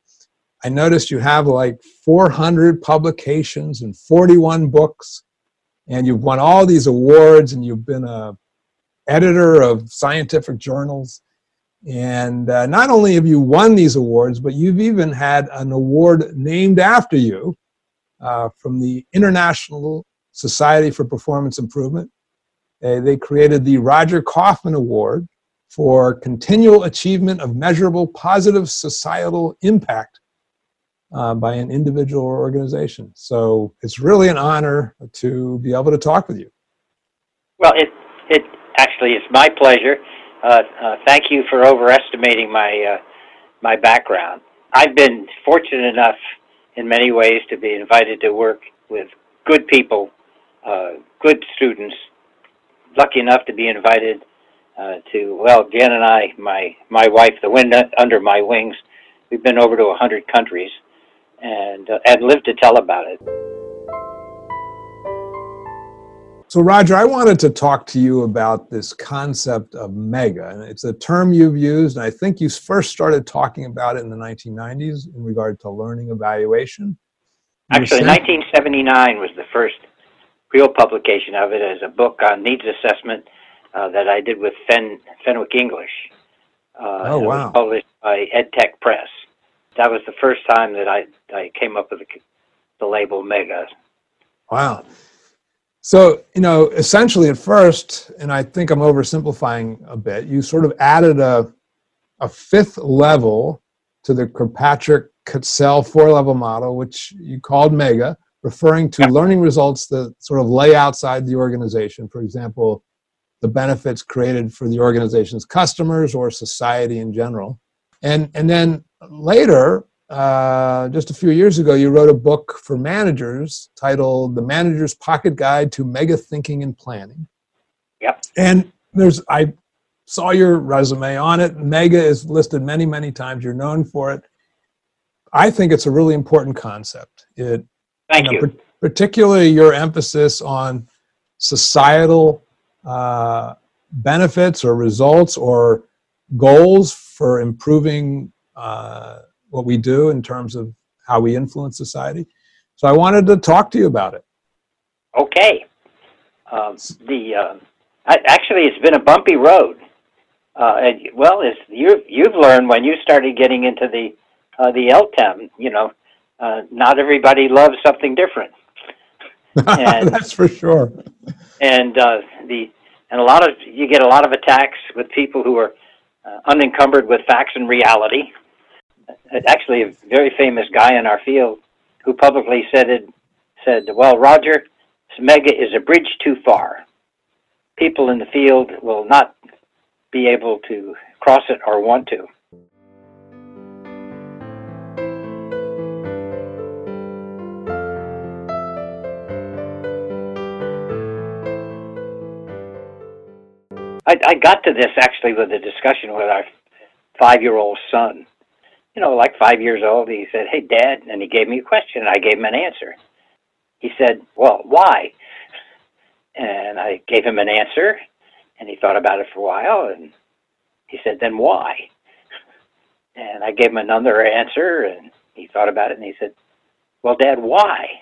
I noticed you have like 400 publications and 41 books, and you've won all these awards, and you've been a editor of scientific journals. And uh, not only have you won these awards, but you've even had an award named after you uh, from the International Society for Performance Improvement. Uh, they created the Roger Kaufman Award for continual achievement of measurable positive societal impact uh, by an individual or organization. So it's really an honor to be able to talk with you. Well, it it actually is my pleasure. Uh, uh, thank you for overestimating my uh, my background. I've been fortunate enough in many ways to be invited to work with good people, uh, good students. Lucky enough to be invited uh, to well, Jen and I, my my wife, the wind under my wings. We've been over to a hundred countries, and uh, and lived to tell about it. So, Roger, I wanted to talk to you about this concept of mega. And it's a term you've used, and I think you first started talking about it in the 1990s in regard to learning evaluation. Actually, 1979 was the first real publication of it as a book on needs assessment uh, that I did with Fen, Fenwick English. Uh, oh, wow. published by EdTech Press. That was the first time that I, I came up with the, the label mega. Wow. So, you know, essentially at first, and I think I'm oversimplifying a bit, you sort of added a, a fifth level to the Kirkpatrick Katzell four level model, which you called MEGA, referring to learning results that sort of lay outside the organization. For example, the benefits created for the organization's customers or society in general. And, and then later, uh, just a few years ago, you wrote a book for managers titled "The Manager's Pocket Guide to Mega Thinking and Planning." Yep. And there's I saw your resume on it. Mega is listed many, many times. You're known for it. I think it's a really important concept. It, Thank you. Know, you. particularly your emphasis on societal uh, benefits or results or goals for improving uh, what we do in terms of how we influence society. So I wanted to talk to you about it. Okay. Um, the uh, I, actually, it's been a bumpy road. Uh, and, well, as you you've learned when you started getting into the uh, the LTEM, you know, uh, not everybody loves something different. And, That's for sure. And uh, the and a lot of you get a lot of attacks with people who are uh, unencumbered with facts and reality, actually a very famous guy in our field who publicly said it, said, "Well, Roger, Smega is a bridge too far. People in the field will not be able to cross it or want to." I, I got to this actually with a discussion with our five-year-old son you know, like five years old, he said, "Hey, Dad," and he gave me a question, and I gave him an answer. He said, "Well, why?" And I gave him an answer, and he thought about it for a while, and he said, "Then why?" And I gave him another answer, and he thought about it, and he said, "Well, Dad, why?"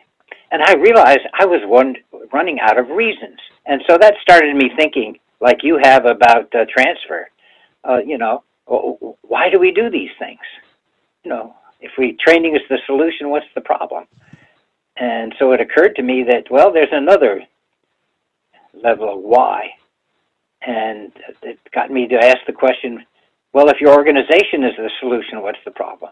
And I realized I was one running out of reasons, and so that started me thinking, like you have about uh, transfer. Uh, you know, why do we do these things? You know, if we training is the solution, what's the problem? And so it occurred to me that well, there's another level of why, and it got me to ask the question well, if your organization is the solution, what's the problem?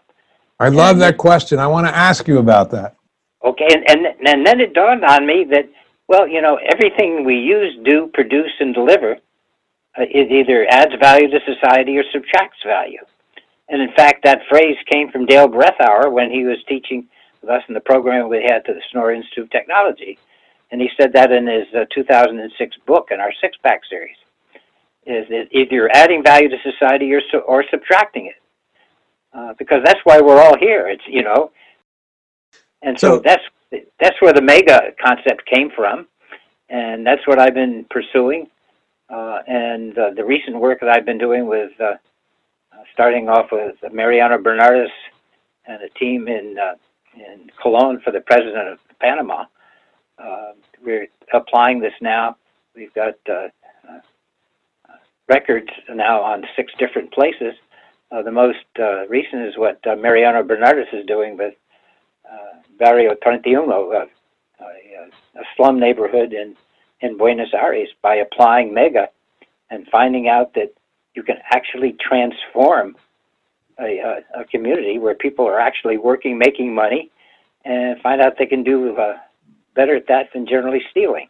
I love that question. I want to ask you about that. Okay, and, and, and then it dawned on me that, well, you know, everything we use, do, produce, and deliver uh, it either adds value to society or subtracts value. And in fact, that phrase came from Dale Brethower when he was teaching with us in the program we had to the Sonora Institute of Technology. And he said that in his uh, 2006 book in our six pack series is that either you're adding value to society or, or subtracting it. Uh, because that's why we're all here. It's, you know, and so, so that's, that's where the mega concept came from. And that's what I've been pursuing. Uh, and uh, the recent work that I've been doing with, uh starting off with Mariano Bernardez and a team in, uh, in Colón for the president of Panama, uh, we're applying this now. We've got records now on six different places. Uh, the most uh, recent is what uh, Mariano Bernardez is doing with uh, Barrio 31, uh, a, a slum neighborhood in, in Buenos Aires, by applying Mega and finding out that you can actually transform a, a, a community where people are actually working, making money, and find out they can do uh, better at that than generally stealing.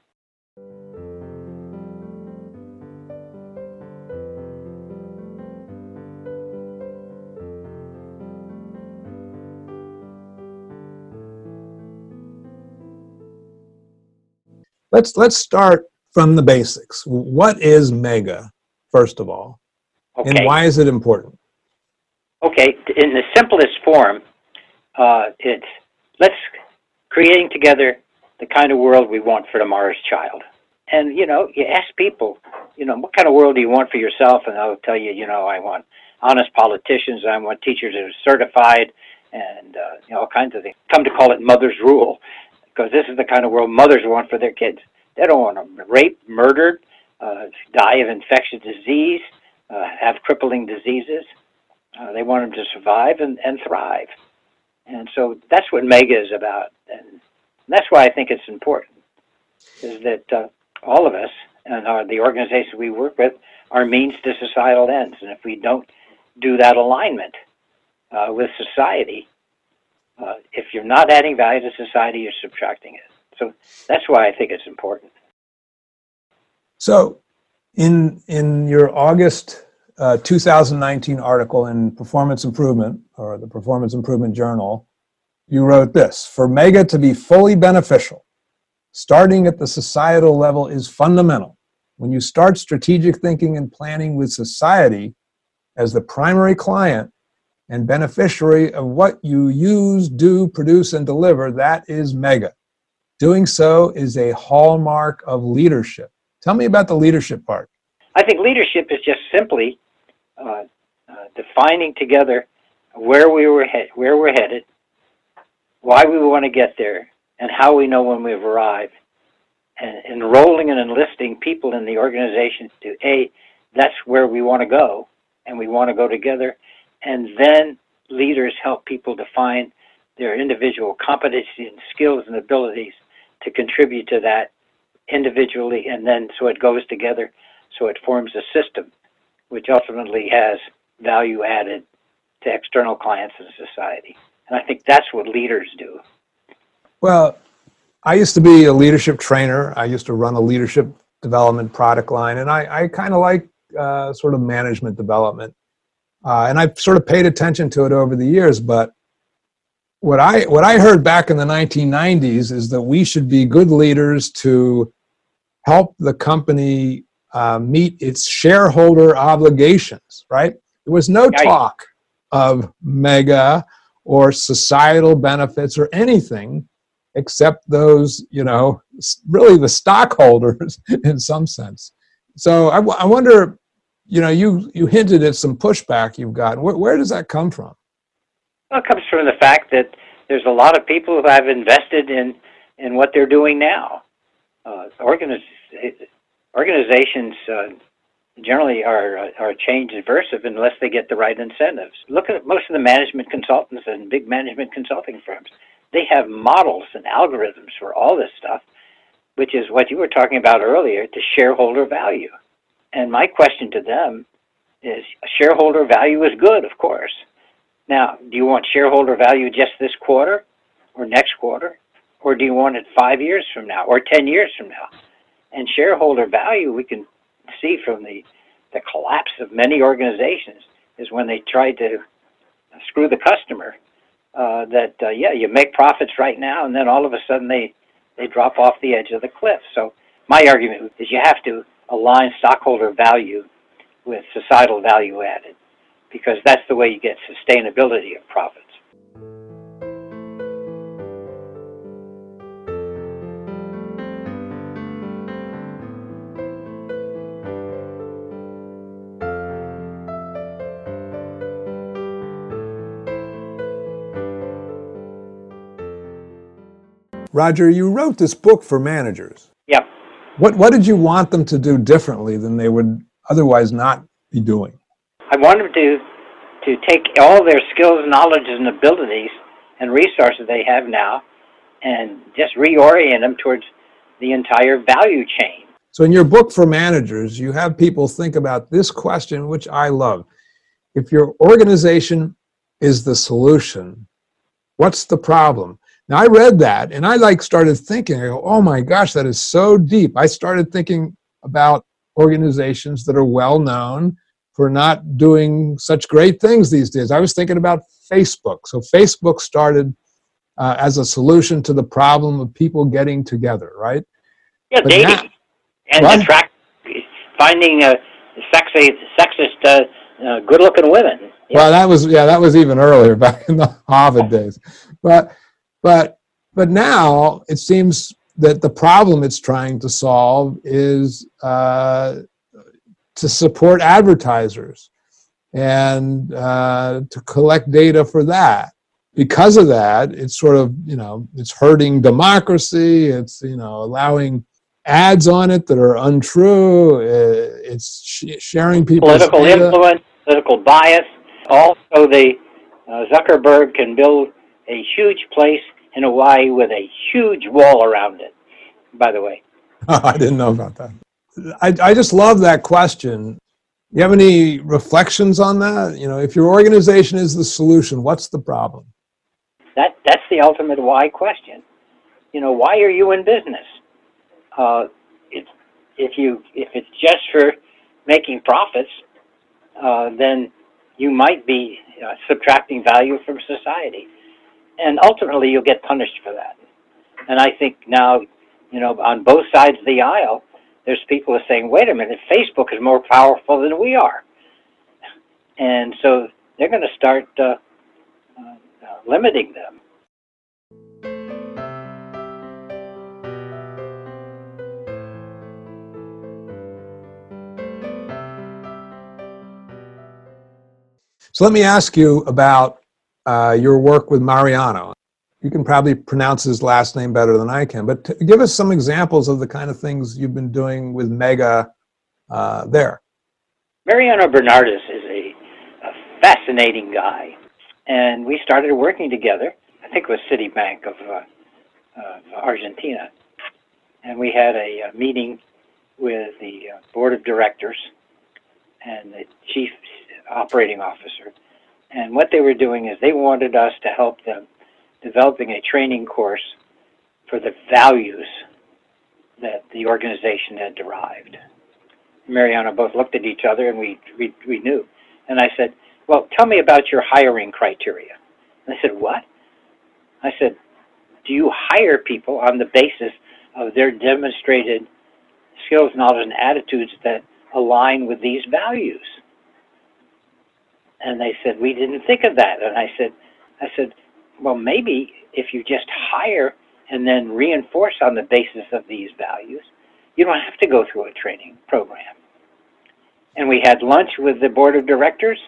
let's let's start from the basics. What is Mega, first of all, okay. and why is it important? Okay, in the simplest form, uh, it's let's creating together the kind of world we want for tomorrow's child. And you know, you ask people, you know, what kind of world do you want for yourself? And they'll tell you, you know, I want honest politicians, I want teachers that are certified, and uh, you know, all kinds of things. Come to call it mother's rule because this is the kind of world mothers want for their kids. They don't want them raped, murdered, uh, die of infectious disease, uh, have crippling diseases. Uh, they want them to survive and, and thrive. And so that's what MEGA is about. And that's why I think it's important, is that uh, all of us and our, the organizations we work with are means to societal ends. And if we don't do that alignment uh, with society, uh, if you're not adding value to society, you're subtracting it. So that's why I think it's important. So, in in your August uh, 2019 article in Performance Improvement or the Performance Improvement Journal, you wrote this: For Mega to be fully beneficial, starting at the societal level is fundamental. When you start strategic thinking and planning with society as the primary client, and beneficiary of what you use, do, produce, and deliver, that is mega. Doing so is a hallmark of leadership. Tell me about the leadership part. I think leadership is just simply Uh, uh, defining together where we were he- where we're headed, why we want to get there, and how we know when we've arrived, and enrolling and enlisting people in the organization to a that's where we want to go, and we want to go together, and then leaders help people define their individual competencies and skills and abilities to contribute to that individually and then so it goes together so it forms a system which ultimately has value added to external clients and society. And i think that's what leaders do. Well i used to be a leadership trainer. I used to run a leadership development product line and i, I kind of like uh, sort of management development. Uh, and I've sort of paid attention to it over the years. But what I what I heard back in the 1990s is that we should be good leaders to help the company uh, meet its shareholder obligations, right? There was no talk of mega or societal benefits or anything except those, you know, really the stockholders in some sense. So I, w- I wonder, you know, you, you hinted at some pushback you've gotten. Where, where does that come from? Well, it comes from the fact that there's a lot of people who have invested in in what they're doing now. Uh, organiz- organizations uh, generally are uh, are change aversive unless they get the right incentives. Look at most of the management consultants and big management consulting firms. They have models and algorithms for all this stuff, which is what you were talking about earlier, the shareholder value. And my question to them is shareholder value is good, of course. Now, do you want shareholder value just this quarter or next quarter? Or do you want it five years from now or 10 years from now? And shareholder value, we can see from the, the collapse of many organizations, is when they try to screw the customer. Uh, that, uh, yeah, you make profits right now, and then all of a sudden they, they drop off the edge of the cliff. So, my argument is you have to align stockholder value with societal value added because that's the way you get sustainability of profits. Roger, you wrote this book for managers. Yep. What, what did you want them to do differently than they would otherwise not be doing? I want them to to take all their skills, knowledge, and abilities and resources they have now, and just reorient them towards the entire value chain. So, in your book for managers, you have people think about this question, which I love. If your organization is the solution, what's the problem? Now, I read that and I like started thinking, I go, oh my gosh, that is so deep. I started thinking about organizations that are well known for not doing such great things these days. I was thinking about Facebook. So, Facebook started uh, as a solution to the problem of people getting together, right? Yeah, But dating now- and What? attract, finding uh, sexy, sexist, uh, uh, good-looking women. Yeah. Well, that was yeah, that was even earlier back in the Harvard days, but but but now it seems that the problem it's trying to solve is uh, to support advertisers and uh, to collect data for that. Because of that, it's sort of you know it's hurting democracy. It's you know allowing ads on it that are untrue. uh, It's sh- sharing people's political data. influence, political bias. Also, the uh, Zuckerberg can build a huge place in Hawaii with a huge wall around it. By the way, I didn't know about that. I, I just love that question. You have any reflections on that? You know, if your organization is the solution, what's the problem? that that's the ultimate why question. You know, why are you in business? Uh, it's if you if it's just for making profits, uh, then you might be uh, subtracting value from society, and ultimately you'll get punished for that. And I think now, you know, on both sides of the aisle, there's people who are saying, "Wait a minute, Facebook is more powerful than we are," and so they're going to start uh, uh, limiting them. So let me ask you about uh, your work with Mariano. You can probably pronounce his last name better than I can, but give us some examples of the kind of things you've been doing with Mega uh, there. Mariano Bernardez is a, a fascinating guy, and we started working together. I think it was Citibank of, uh, of Argentina, and we had a, uh meeting with the uh, board of directors and the chief operating officer. And what they were doing is they wanted us to help them developing a training course for the values that the organization had derived. Mariana both looked at each other and we, we, we knew. And I said, Well, tell me about your hiring criteria. And they said, What? I said, Do you hire people on the basis of their demonstrated skills, knowledge, and attitudes that align with these values. And they said, we didn't think of that. And I said, I said, well, maybe if you just hire and then reinforce on the basis of these values, you don't have to go through a training program. And we had lunch with the board of directors,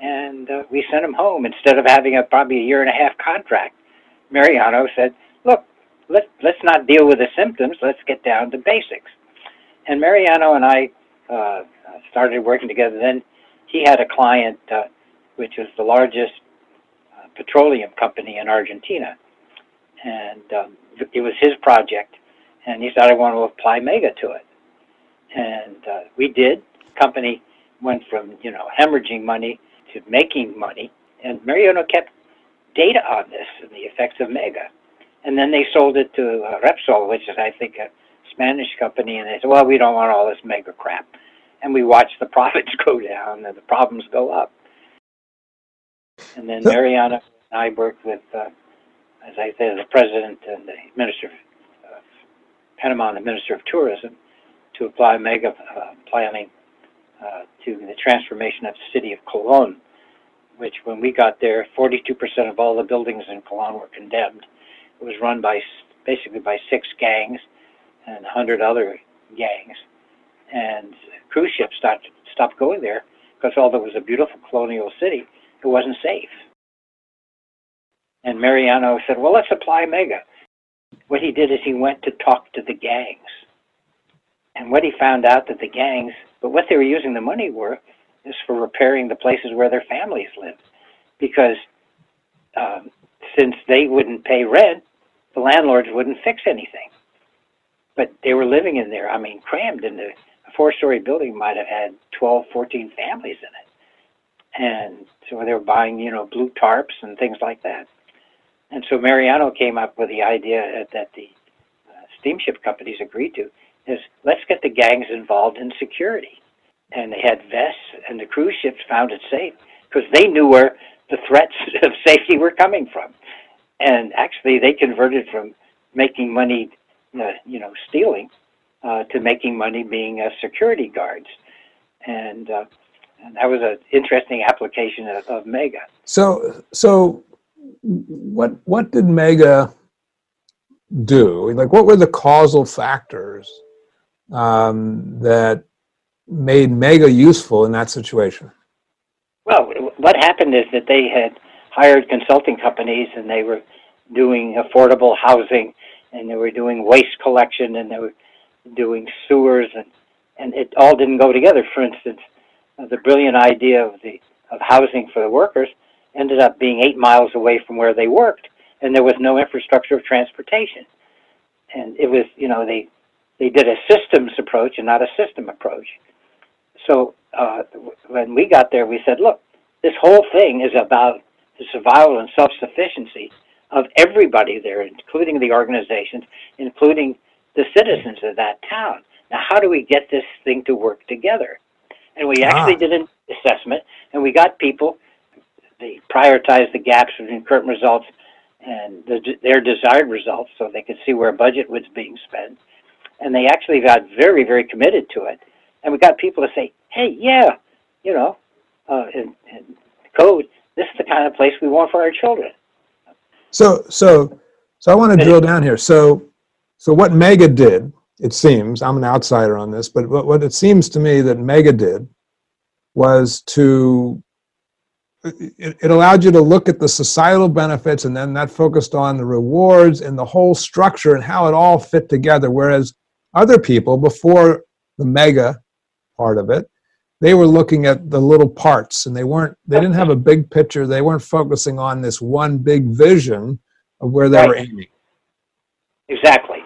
and uh, we sent them home instead of having a probably a year and a half contract. Mariano said, "Look, let let's not deal with the symptoms. Let's get down to basics." And Mariano and I uh, started working together. Then he had a client, uh, which was the largest uh, petroleum company in Argentina, and um, it was his project. And he said, "I want to apply Mega to it," and uh, we did. Company went from you know hemorrhaging money to making money, and Mariano kept data on this and the effects of Mega. And then they sold it to uh, Repsol, which is, I think, a Spanish company, and they said, well, we don't want all this Mega crap. And we watched the profits go down and the problems go up. And then Mariano and I worked with, uh, as I said, the president and the minister of Panama and the minister of tourism to apply Mega uh, planning uh, to the transformation of the city of Colón which when we got there, 42% of all the buildings in Colón were condemned. It was run by basically by six gangs and 100 other gangs. And cruise ships stopped, stopped going there because although it was a beautiful colonial city, it wasn't safe. And Mariano said, well, let's apply Mega. What he did is he went to talk to the gangs. And what he found out that the gangs, but what they were using the money for is for repairing the places where their families live. Because um, since they wouldn't pay rent, the landlords wouldn't fix anything. But they were living in there, I mean, crammed in the a four story building might have had 12, 14 families in it. And so they were buying, you know, blue tarps and things like that. And so Mariano came up with the idea that the uh, steamship companies agreed to is let's get the gangs involved in security and they had vests, and the cruise ships found it safe because they knew where the threats of safety were coming from. And actually, they converted from making money, uh, you know, stealing, uh, to making money being uh, security guards, and, uh, and that was an interesting application of, of Mega. So, so what what did Mega do? Like, what were the causal factors um, that made Mega useful in that situation? Well, what happened is that they had hired consulting companies and they were doing affordable housing and they were doing waste collection and they were doing sewers and, and it all didn't go together. For instance, the brilliant idea of the of housing for the workers ended up being eight miles away from where they worked and there was no infrastructure of transportation. And it was, you know, they they did a systems approach and not a system approach. So uh, when we got there, we said, look, this whole thing is about the survival and self-sufficiency of everybody there, including the organizations, including the citizens of that town. Now, how do we get this thing to work together? And we actually ah. did an assessment, and we got people. They prioritized the gaps between current results and the, their desired results, so they could see where budget was being spent. And they actually got very, very committed to it and we got people to say, "Hey, yeah, you know, uh, in, in code, this is the kind of place we want for our children." So, so, so I want to drill down here. So, so what Mega did, it seems, I'm an outsider on this, but what, what it seems to me that Mega did was to it, it, allowed you to look at the societal benefits and then that focused on the rewards and the whole structure and how it all fit together. Whereas other people before the mega part of it they were looking at the little parts and they weren't they didn't have a big picture. They weren't focusing on this one big vision of where they right. were aiming. Exactly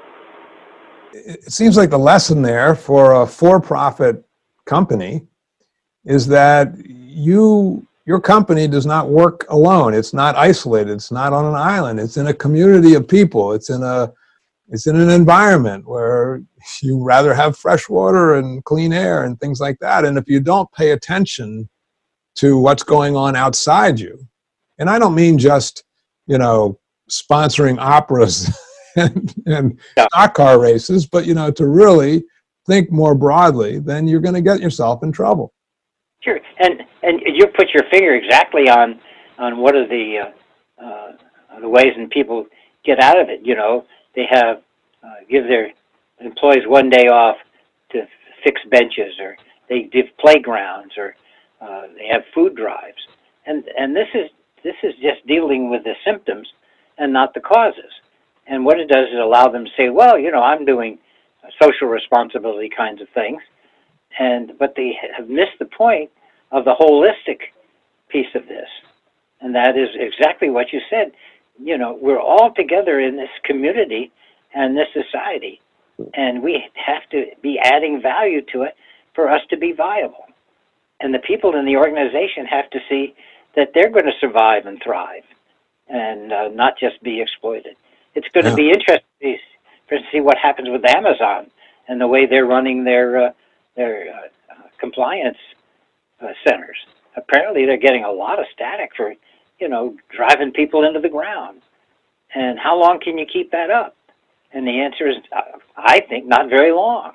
it seems like the lesson there for a for-profit company is that you your company does not work alone. It's not isolated. It's not on an island. It's in a community of people. It's in a it's in an environment where you rather have fresh water and clean air and things like that. And if you don't pay attention to what's going on outside you, and I don't mean just, you know, sponsoring operas and, and yeah. stock car races, but, you know, to really think more broadly, then you're going to get yourself in trouble. Sure, and and you put your finger exactly on on what are the uh, uh, the ways and people get out of it. You know, they have uh, give their employees one day off to fix benches, or they give playgrounds, or uh, they have food drives, and and this is this is just dealing with the symptoms and not the causes. And what it does is allow them to say, well, you know, I'm doing social responsibility kinds of things, and but they have missed the point of the holistic piece of this, and that is exactly what you said. You know, we're all together in this community and this society, and we have to be adding value to it for us to be viable. And the people in the organization have to see that they're going to survive and thrive and uh, not just be exploited. It's going yeah. to be interesting to see what happens with Amazon and the way they're running their uh, their uh, compliance uh, centers. Apparently, they're getting a lot of static for you know driving people into the ground. And how long can you keep that up? And the answer is, uh, I think, not very long.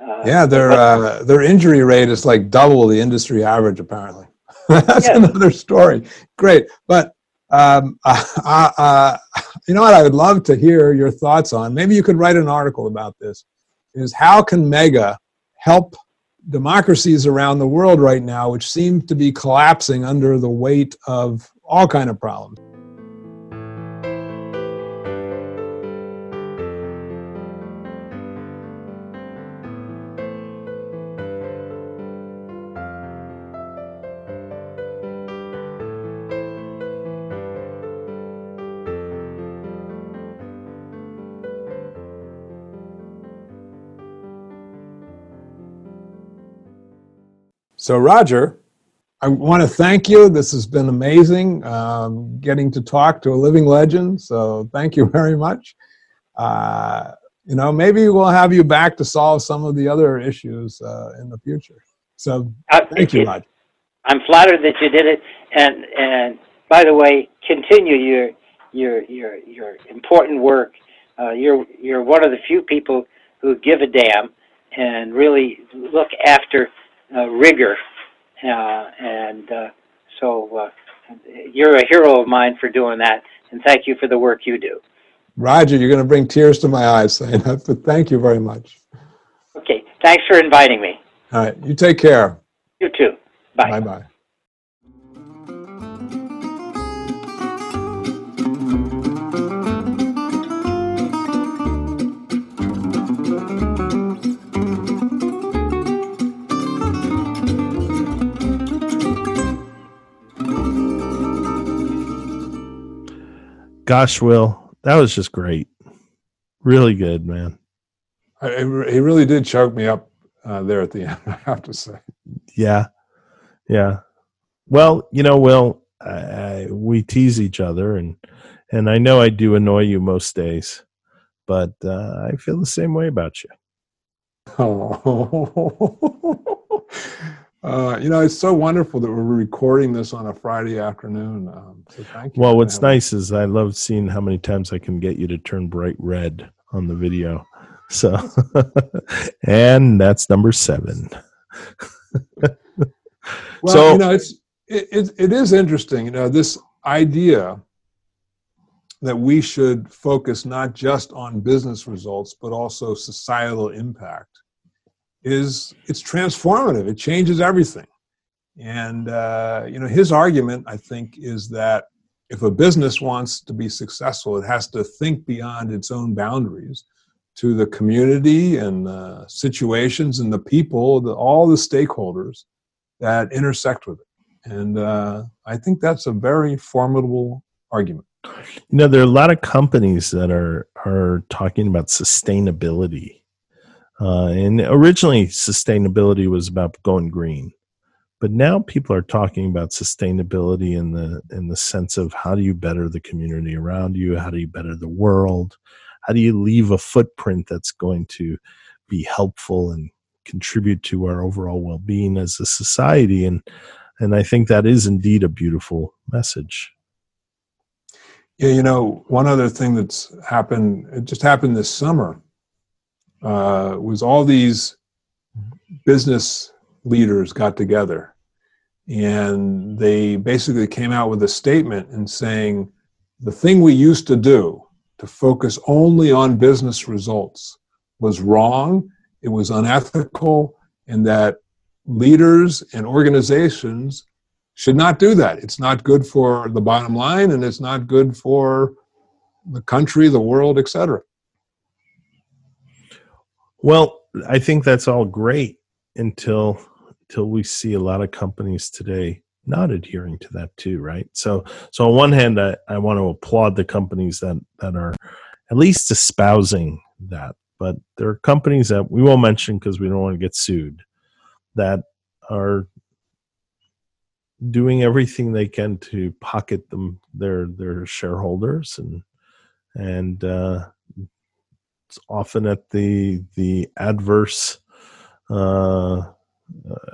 Uh, yeah, their uh, their injury rate is like double the industry average, apparently. That's another story. Great, but um, uh, uh, you know what? I would love to hear your thoughts on. Maybe you could write an article about this. Is how can Mega help democracies around the world right now, which seem to be collapsing under the weight of all kind of problems? So, Roger, I want to thank you. This has been amazing um, getting to talk to a living legend. So, thank you very much. Uh, you know, maybe we'll have you back to solve some of the other issues uh, in the future. So, uh, thank you, Roger. I'm flattered that you did it. And and by the way, continue your your your your important work. Uh, you're you're one of the few people who give a damn and really look after rigor, uh, and uh, so you're a hero of mine for doing that, and thank you for the work you do. Roger, you're going to bring tears to my eyes saying that, but thank you very much. Okay, thanks for inviting me. All right, you take care. You too. Bye. Bye Gosh, Will, that was just great. Really good, man. I, he really did choke me up uh, there at the end. I have to say. Yeah, yeah. Well, you know, Will, I, we tease each other, and and I know I do annoy you most days, but uh, I feel the same way about you. Oh. Uh, you know, it's so wonderful that we're recording this on a Friday afternoon. Um, so thank you. Well, what's nice is I love seeing how many times I can get you to turn bright red on the video. So, and that's number seven. well, so, you know, it's it, it, it is interesting. You know, this idea that we should focus not just on business results but also societal impact is it's transformative. It changes everything. And uh, you know, his argument, I think, is that if a business wants to be successful, it has to think beyond its own boundaries to the community and the situations and the people, the, all the stakeholders that intersect with it. And uh, I think that's a very formidable argument. You know, there are a lot of companies that are are talking about sustainability uh, and originally, sustainability was about going green, but now people are talking about sustainability in the in the sense of how do you better the community around you? How do you better the world? How do you leave a footprint that's going to be helpful and contribute to our overall well-being as a society? And and I think that is indeed a beautiful message. Yeah, you know, one other thing that's happened, it just happened this summer uh, was all these business leaders got together and they basically came out with a statement and saying the thing we used to do to focus only on business results was wrong it was unethical and that leaders and organizations should not do that. It's not good for the bottom line and it's not good for the country the world etc well i think that's all great until until we see a lot of companies today not adhering to that too right? So so on one hand i, I want to applaud the companies that that are at least espousing that but there are companies that we won't mention because we don't want to get sued that are doing everything they can to pocket them their their shareholders and and uh, it's often at the the adverse uh, uh,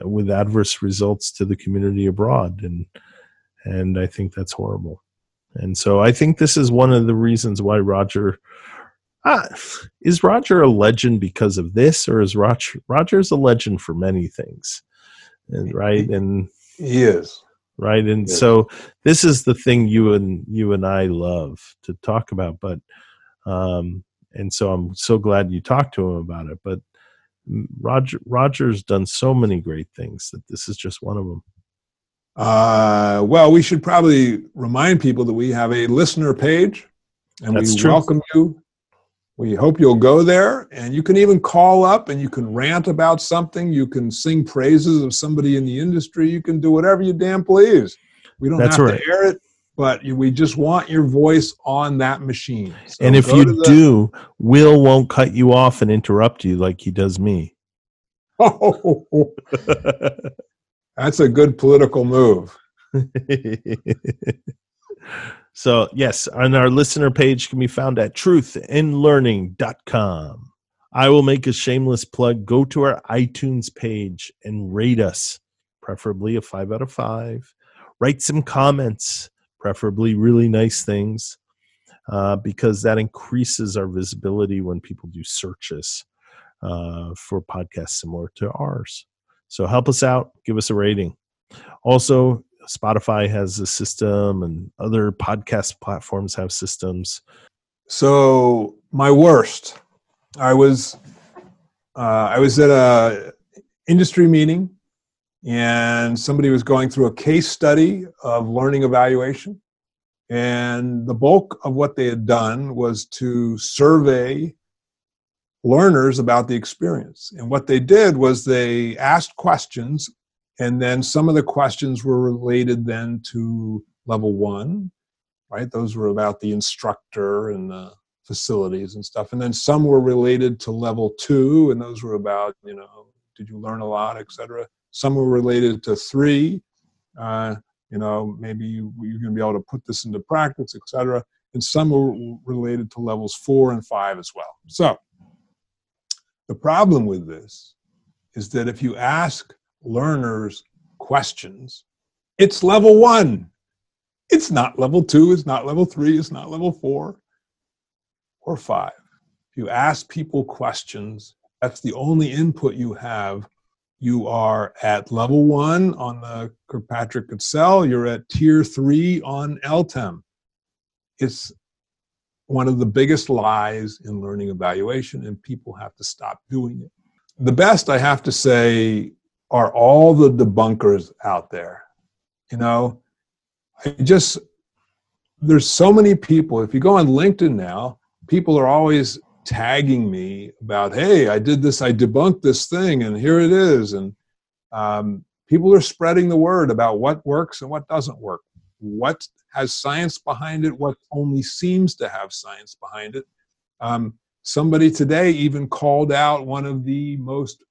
with adverse results to the community abroad and and I think that's horrible. And so I think this is one of the reasons why Roger ah, is Roger a legend because of this, or is Roger Roger's a legend for many things, and, right? And he is right, and so this is the thing you and you and I love to talk about. But um, and so I'm so glad you talked to him about it. But Roger Roger's done so many great things that this is just one of them. Uh, well, we should probably remind people that we have a listener page, and That's we true. welcome you. We hope you'll go there, and you can even call up and you can rant about something. You can sing praises of somebody in the industry. You can do whatever you damn please. We don't That's have right. to air it, but we just want your voice on that machine. So and if you the- do, Will won't cut you off and interrupt you like he does me. Oh, that's a good political move. so yes and our listener page can be found at truthinlearning.com i will make a shameless plug go to our itunes page and rate us preferably a five out of five write some comments preferably really nice things uh, because that increases our visibility when people do searches uh, for podcasts similar to ours. So help us out give us a rating. Also spotify has a system and other podcast platforms have systems. So my worst, I was uh, I was at a industry meeting, and somebody was going through a case study of learning evaluation, and the bulk of what they had done was to survey learners about the experience. And what they did was they asked questions, and then some of the questions were related then to level one, right? Those were about the instructor and the facilities and stuff. And then some were related to level two, and those were about, you know, did you learn a lot, etc. Some were related to three, uh, you know, maybe you, you're going to be able to put this into practice, etc. And some were related to levels four and five as well. So the problem with this is that if you ask learners questions, it's level one. It's not level two, it's not level three, it's not level four or five. If you ask people questions, that's the only input you have. You are at level one on the Kirkpatrick's scale, you're at tier three on LTEM. It's one of the biggest lies in learning evaluation, and people have to stop doing it. The best, I have to say, are all the debunkers out there. You know, I just, there's so many people. If you go on LinkedIn now, people are always tagging me about, hey, I did this, I debunked this thing, and here it is. And um, people are spreading the word about what works and what doesn't work, what has science behind it, what only seems to have science behind it. Um, somebody today even called out one of the most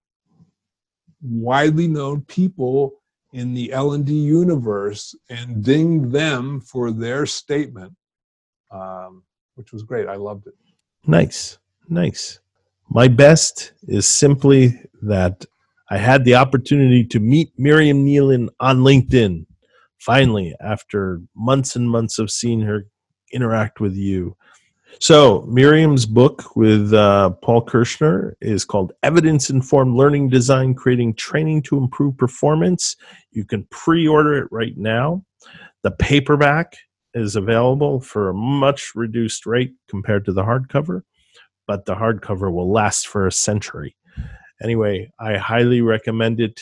widely known people in the L&D universe and dinged them for their statement, um, which was great. I loved it. Nice, nice. My best is simply that I had the opportunity to meet Mirjam Neelen on LinkedIn. Finally, after months and months of seeing her interact with you, So Mirjam's book with uh, Paul Kirschner is called Evidence Informed Learning Design Creating Training to Improve Performance. You can pre order it right now. The paperback is available for a much reduced rate compared to the hardcover, but the hardcover will last for a century. Anyway, I highly recommend it,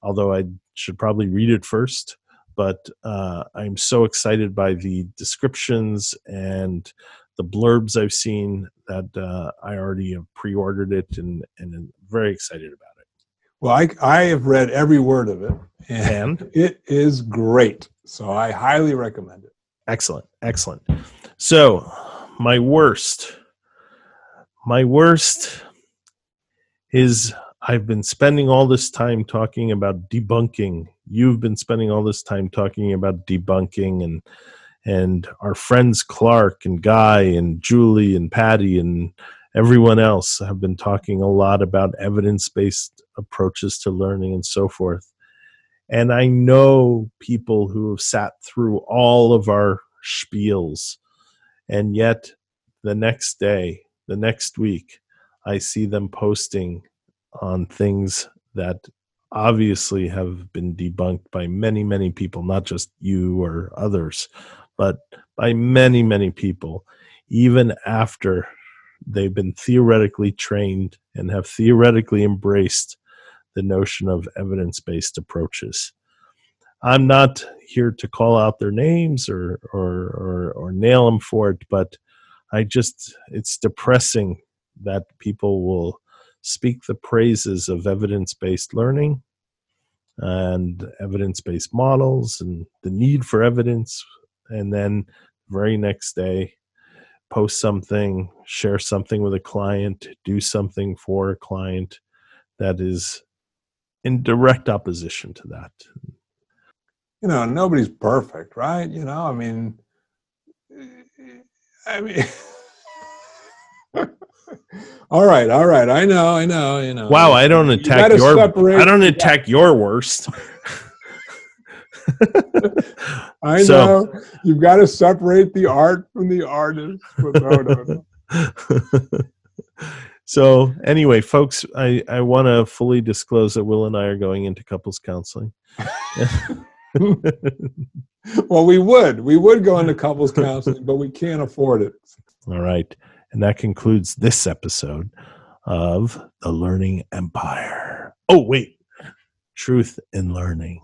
although I should probably read it first. But uh, I'm so excited by the descriptions and the blurbs I've seen that uh, I already have pre-ordered it and and am very excited about it. Well, I I have read every word of it, And it is great. So I highly recommend it. excellent, excellent. So my worst, my worst is I've been spending all this time talking about debunking. You've been spending all this time talking about debunking and and our friends Clark and Guy and Julie and Patty and everyone else have been talking a lot about evidence-based approaches to learning and so forth. And I know people who have sat through all of our spiels and yet the next day, the next week, I see them posting on things that obviously have been debunked by many, many people, not just you or others, but by many, many people, even after they've been theoretically trained and have theoretically embraced the notion of evidence based approaches. I'm not here to call out their names or, or, or, or nail them for it, but I just, it's depressing that people will speak the praises of evidence based learning and evidence based models and the need for evidence. And then very next day, post something, share something with a client, do something for a client that is in direct opposition to that. You know, nobody's perfect, right? You know, I mean, I mean. all right, all right. I know, I know, you know. Wow, I don't attack gotta your separate- I don't attack your worst. I So- know you've got to separate the art from the artist. No, no, no. so anyway, folks, I, I want to fully disclose that Will and I are going into couples counseling. Well, we would, we would go into couples counseling, but we can't afford it. All right. And that concludes this episode of The Learning Empire. Oh, wait. Truth in Learning.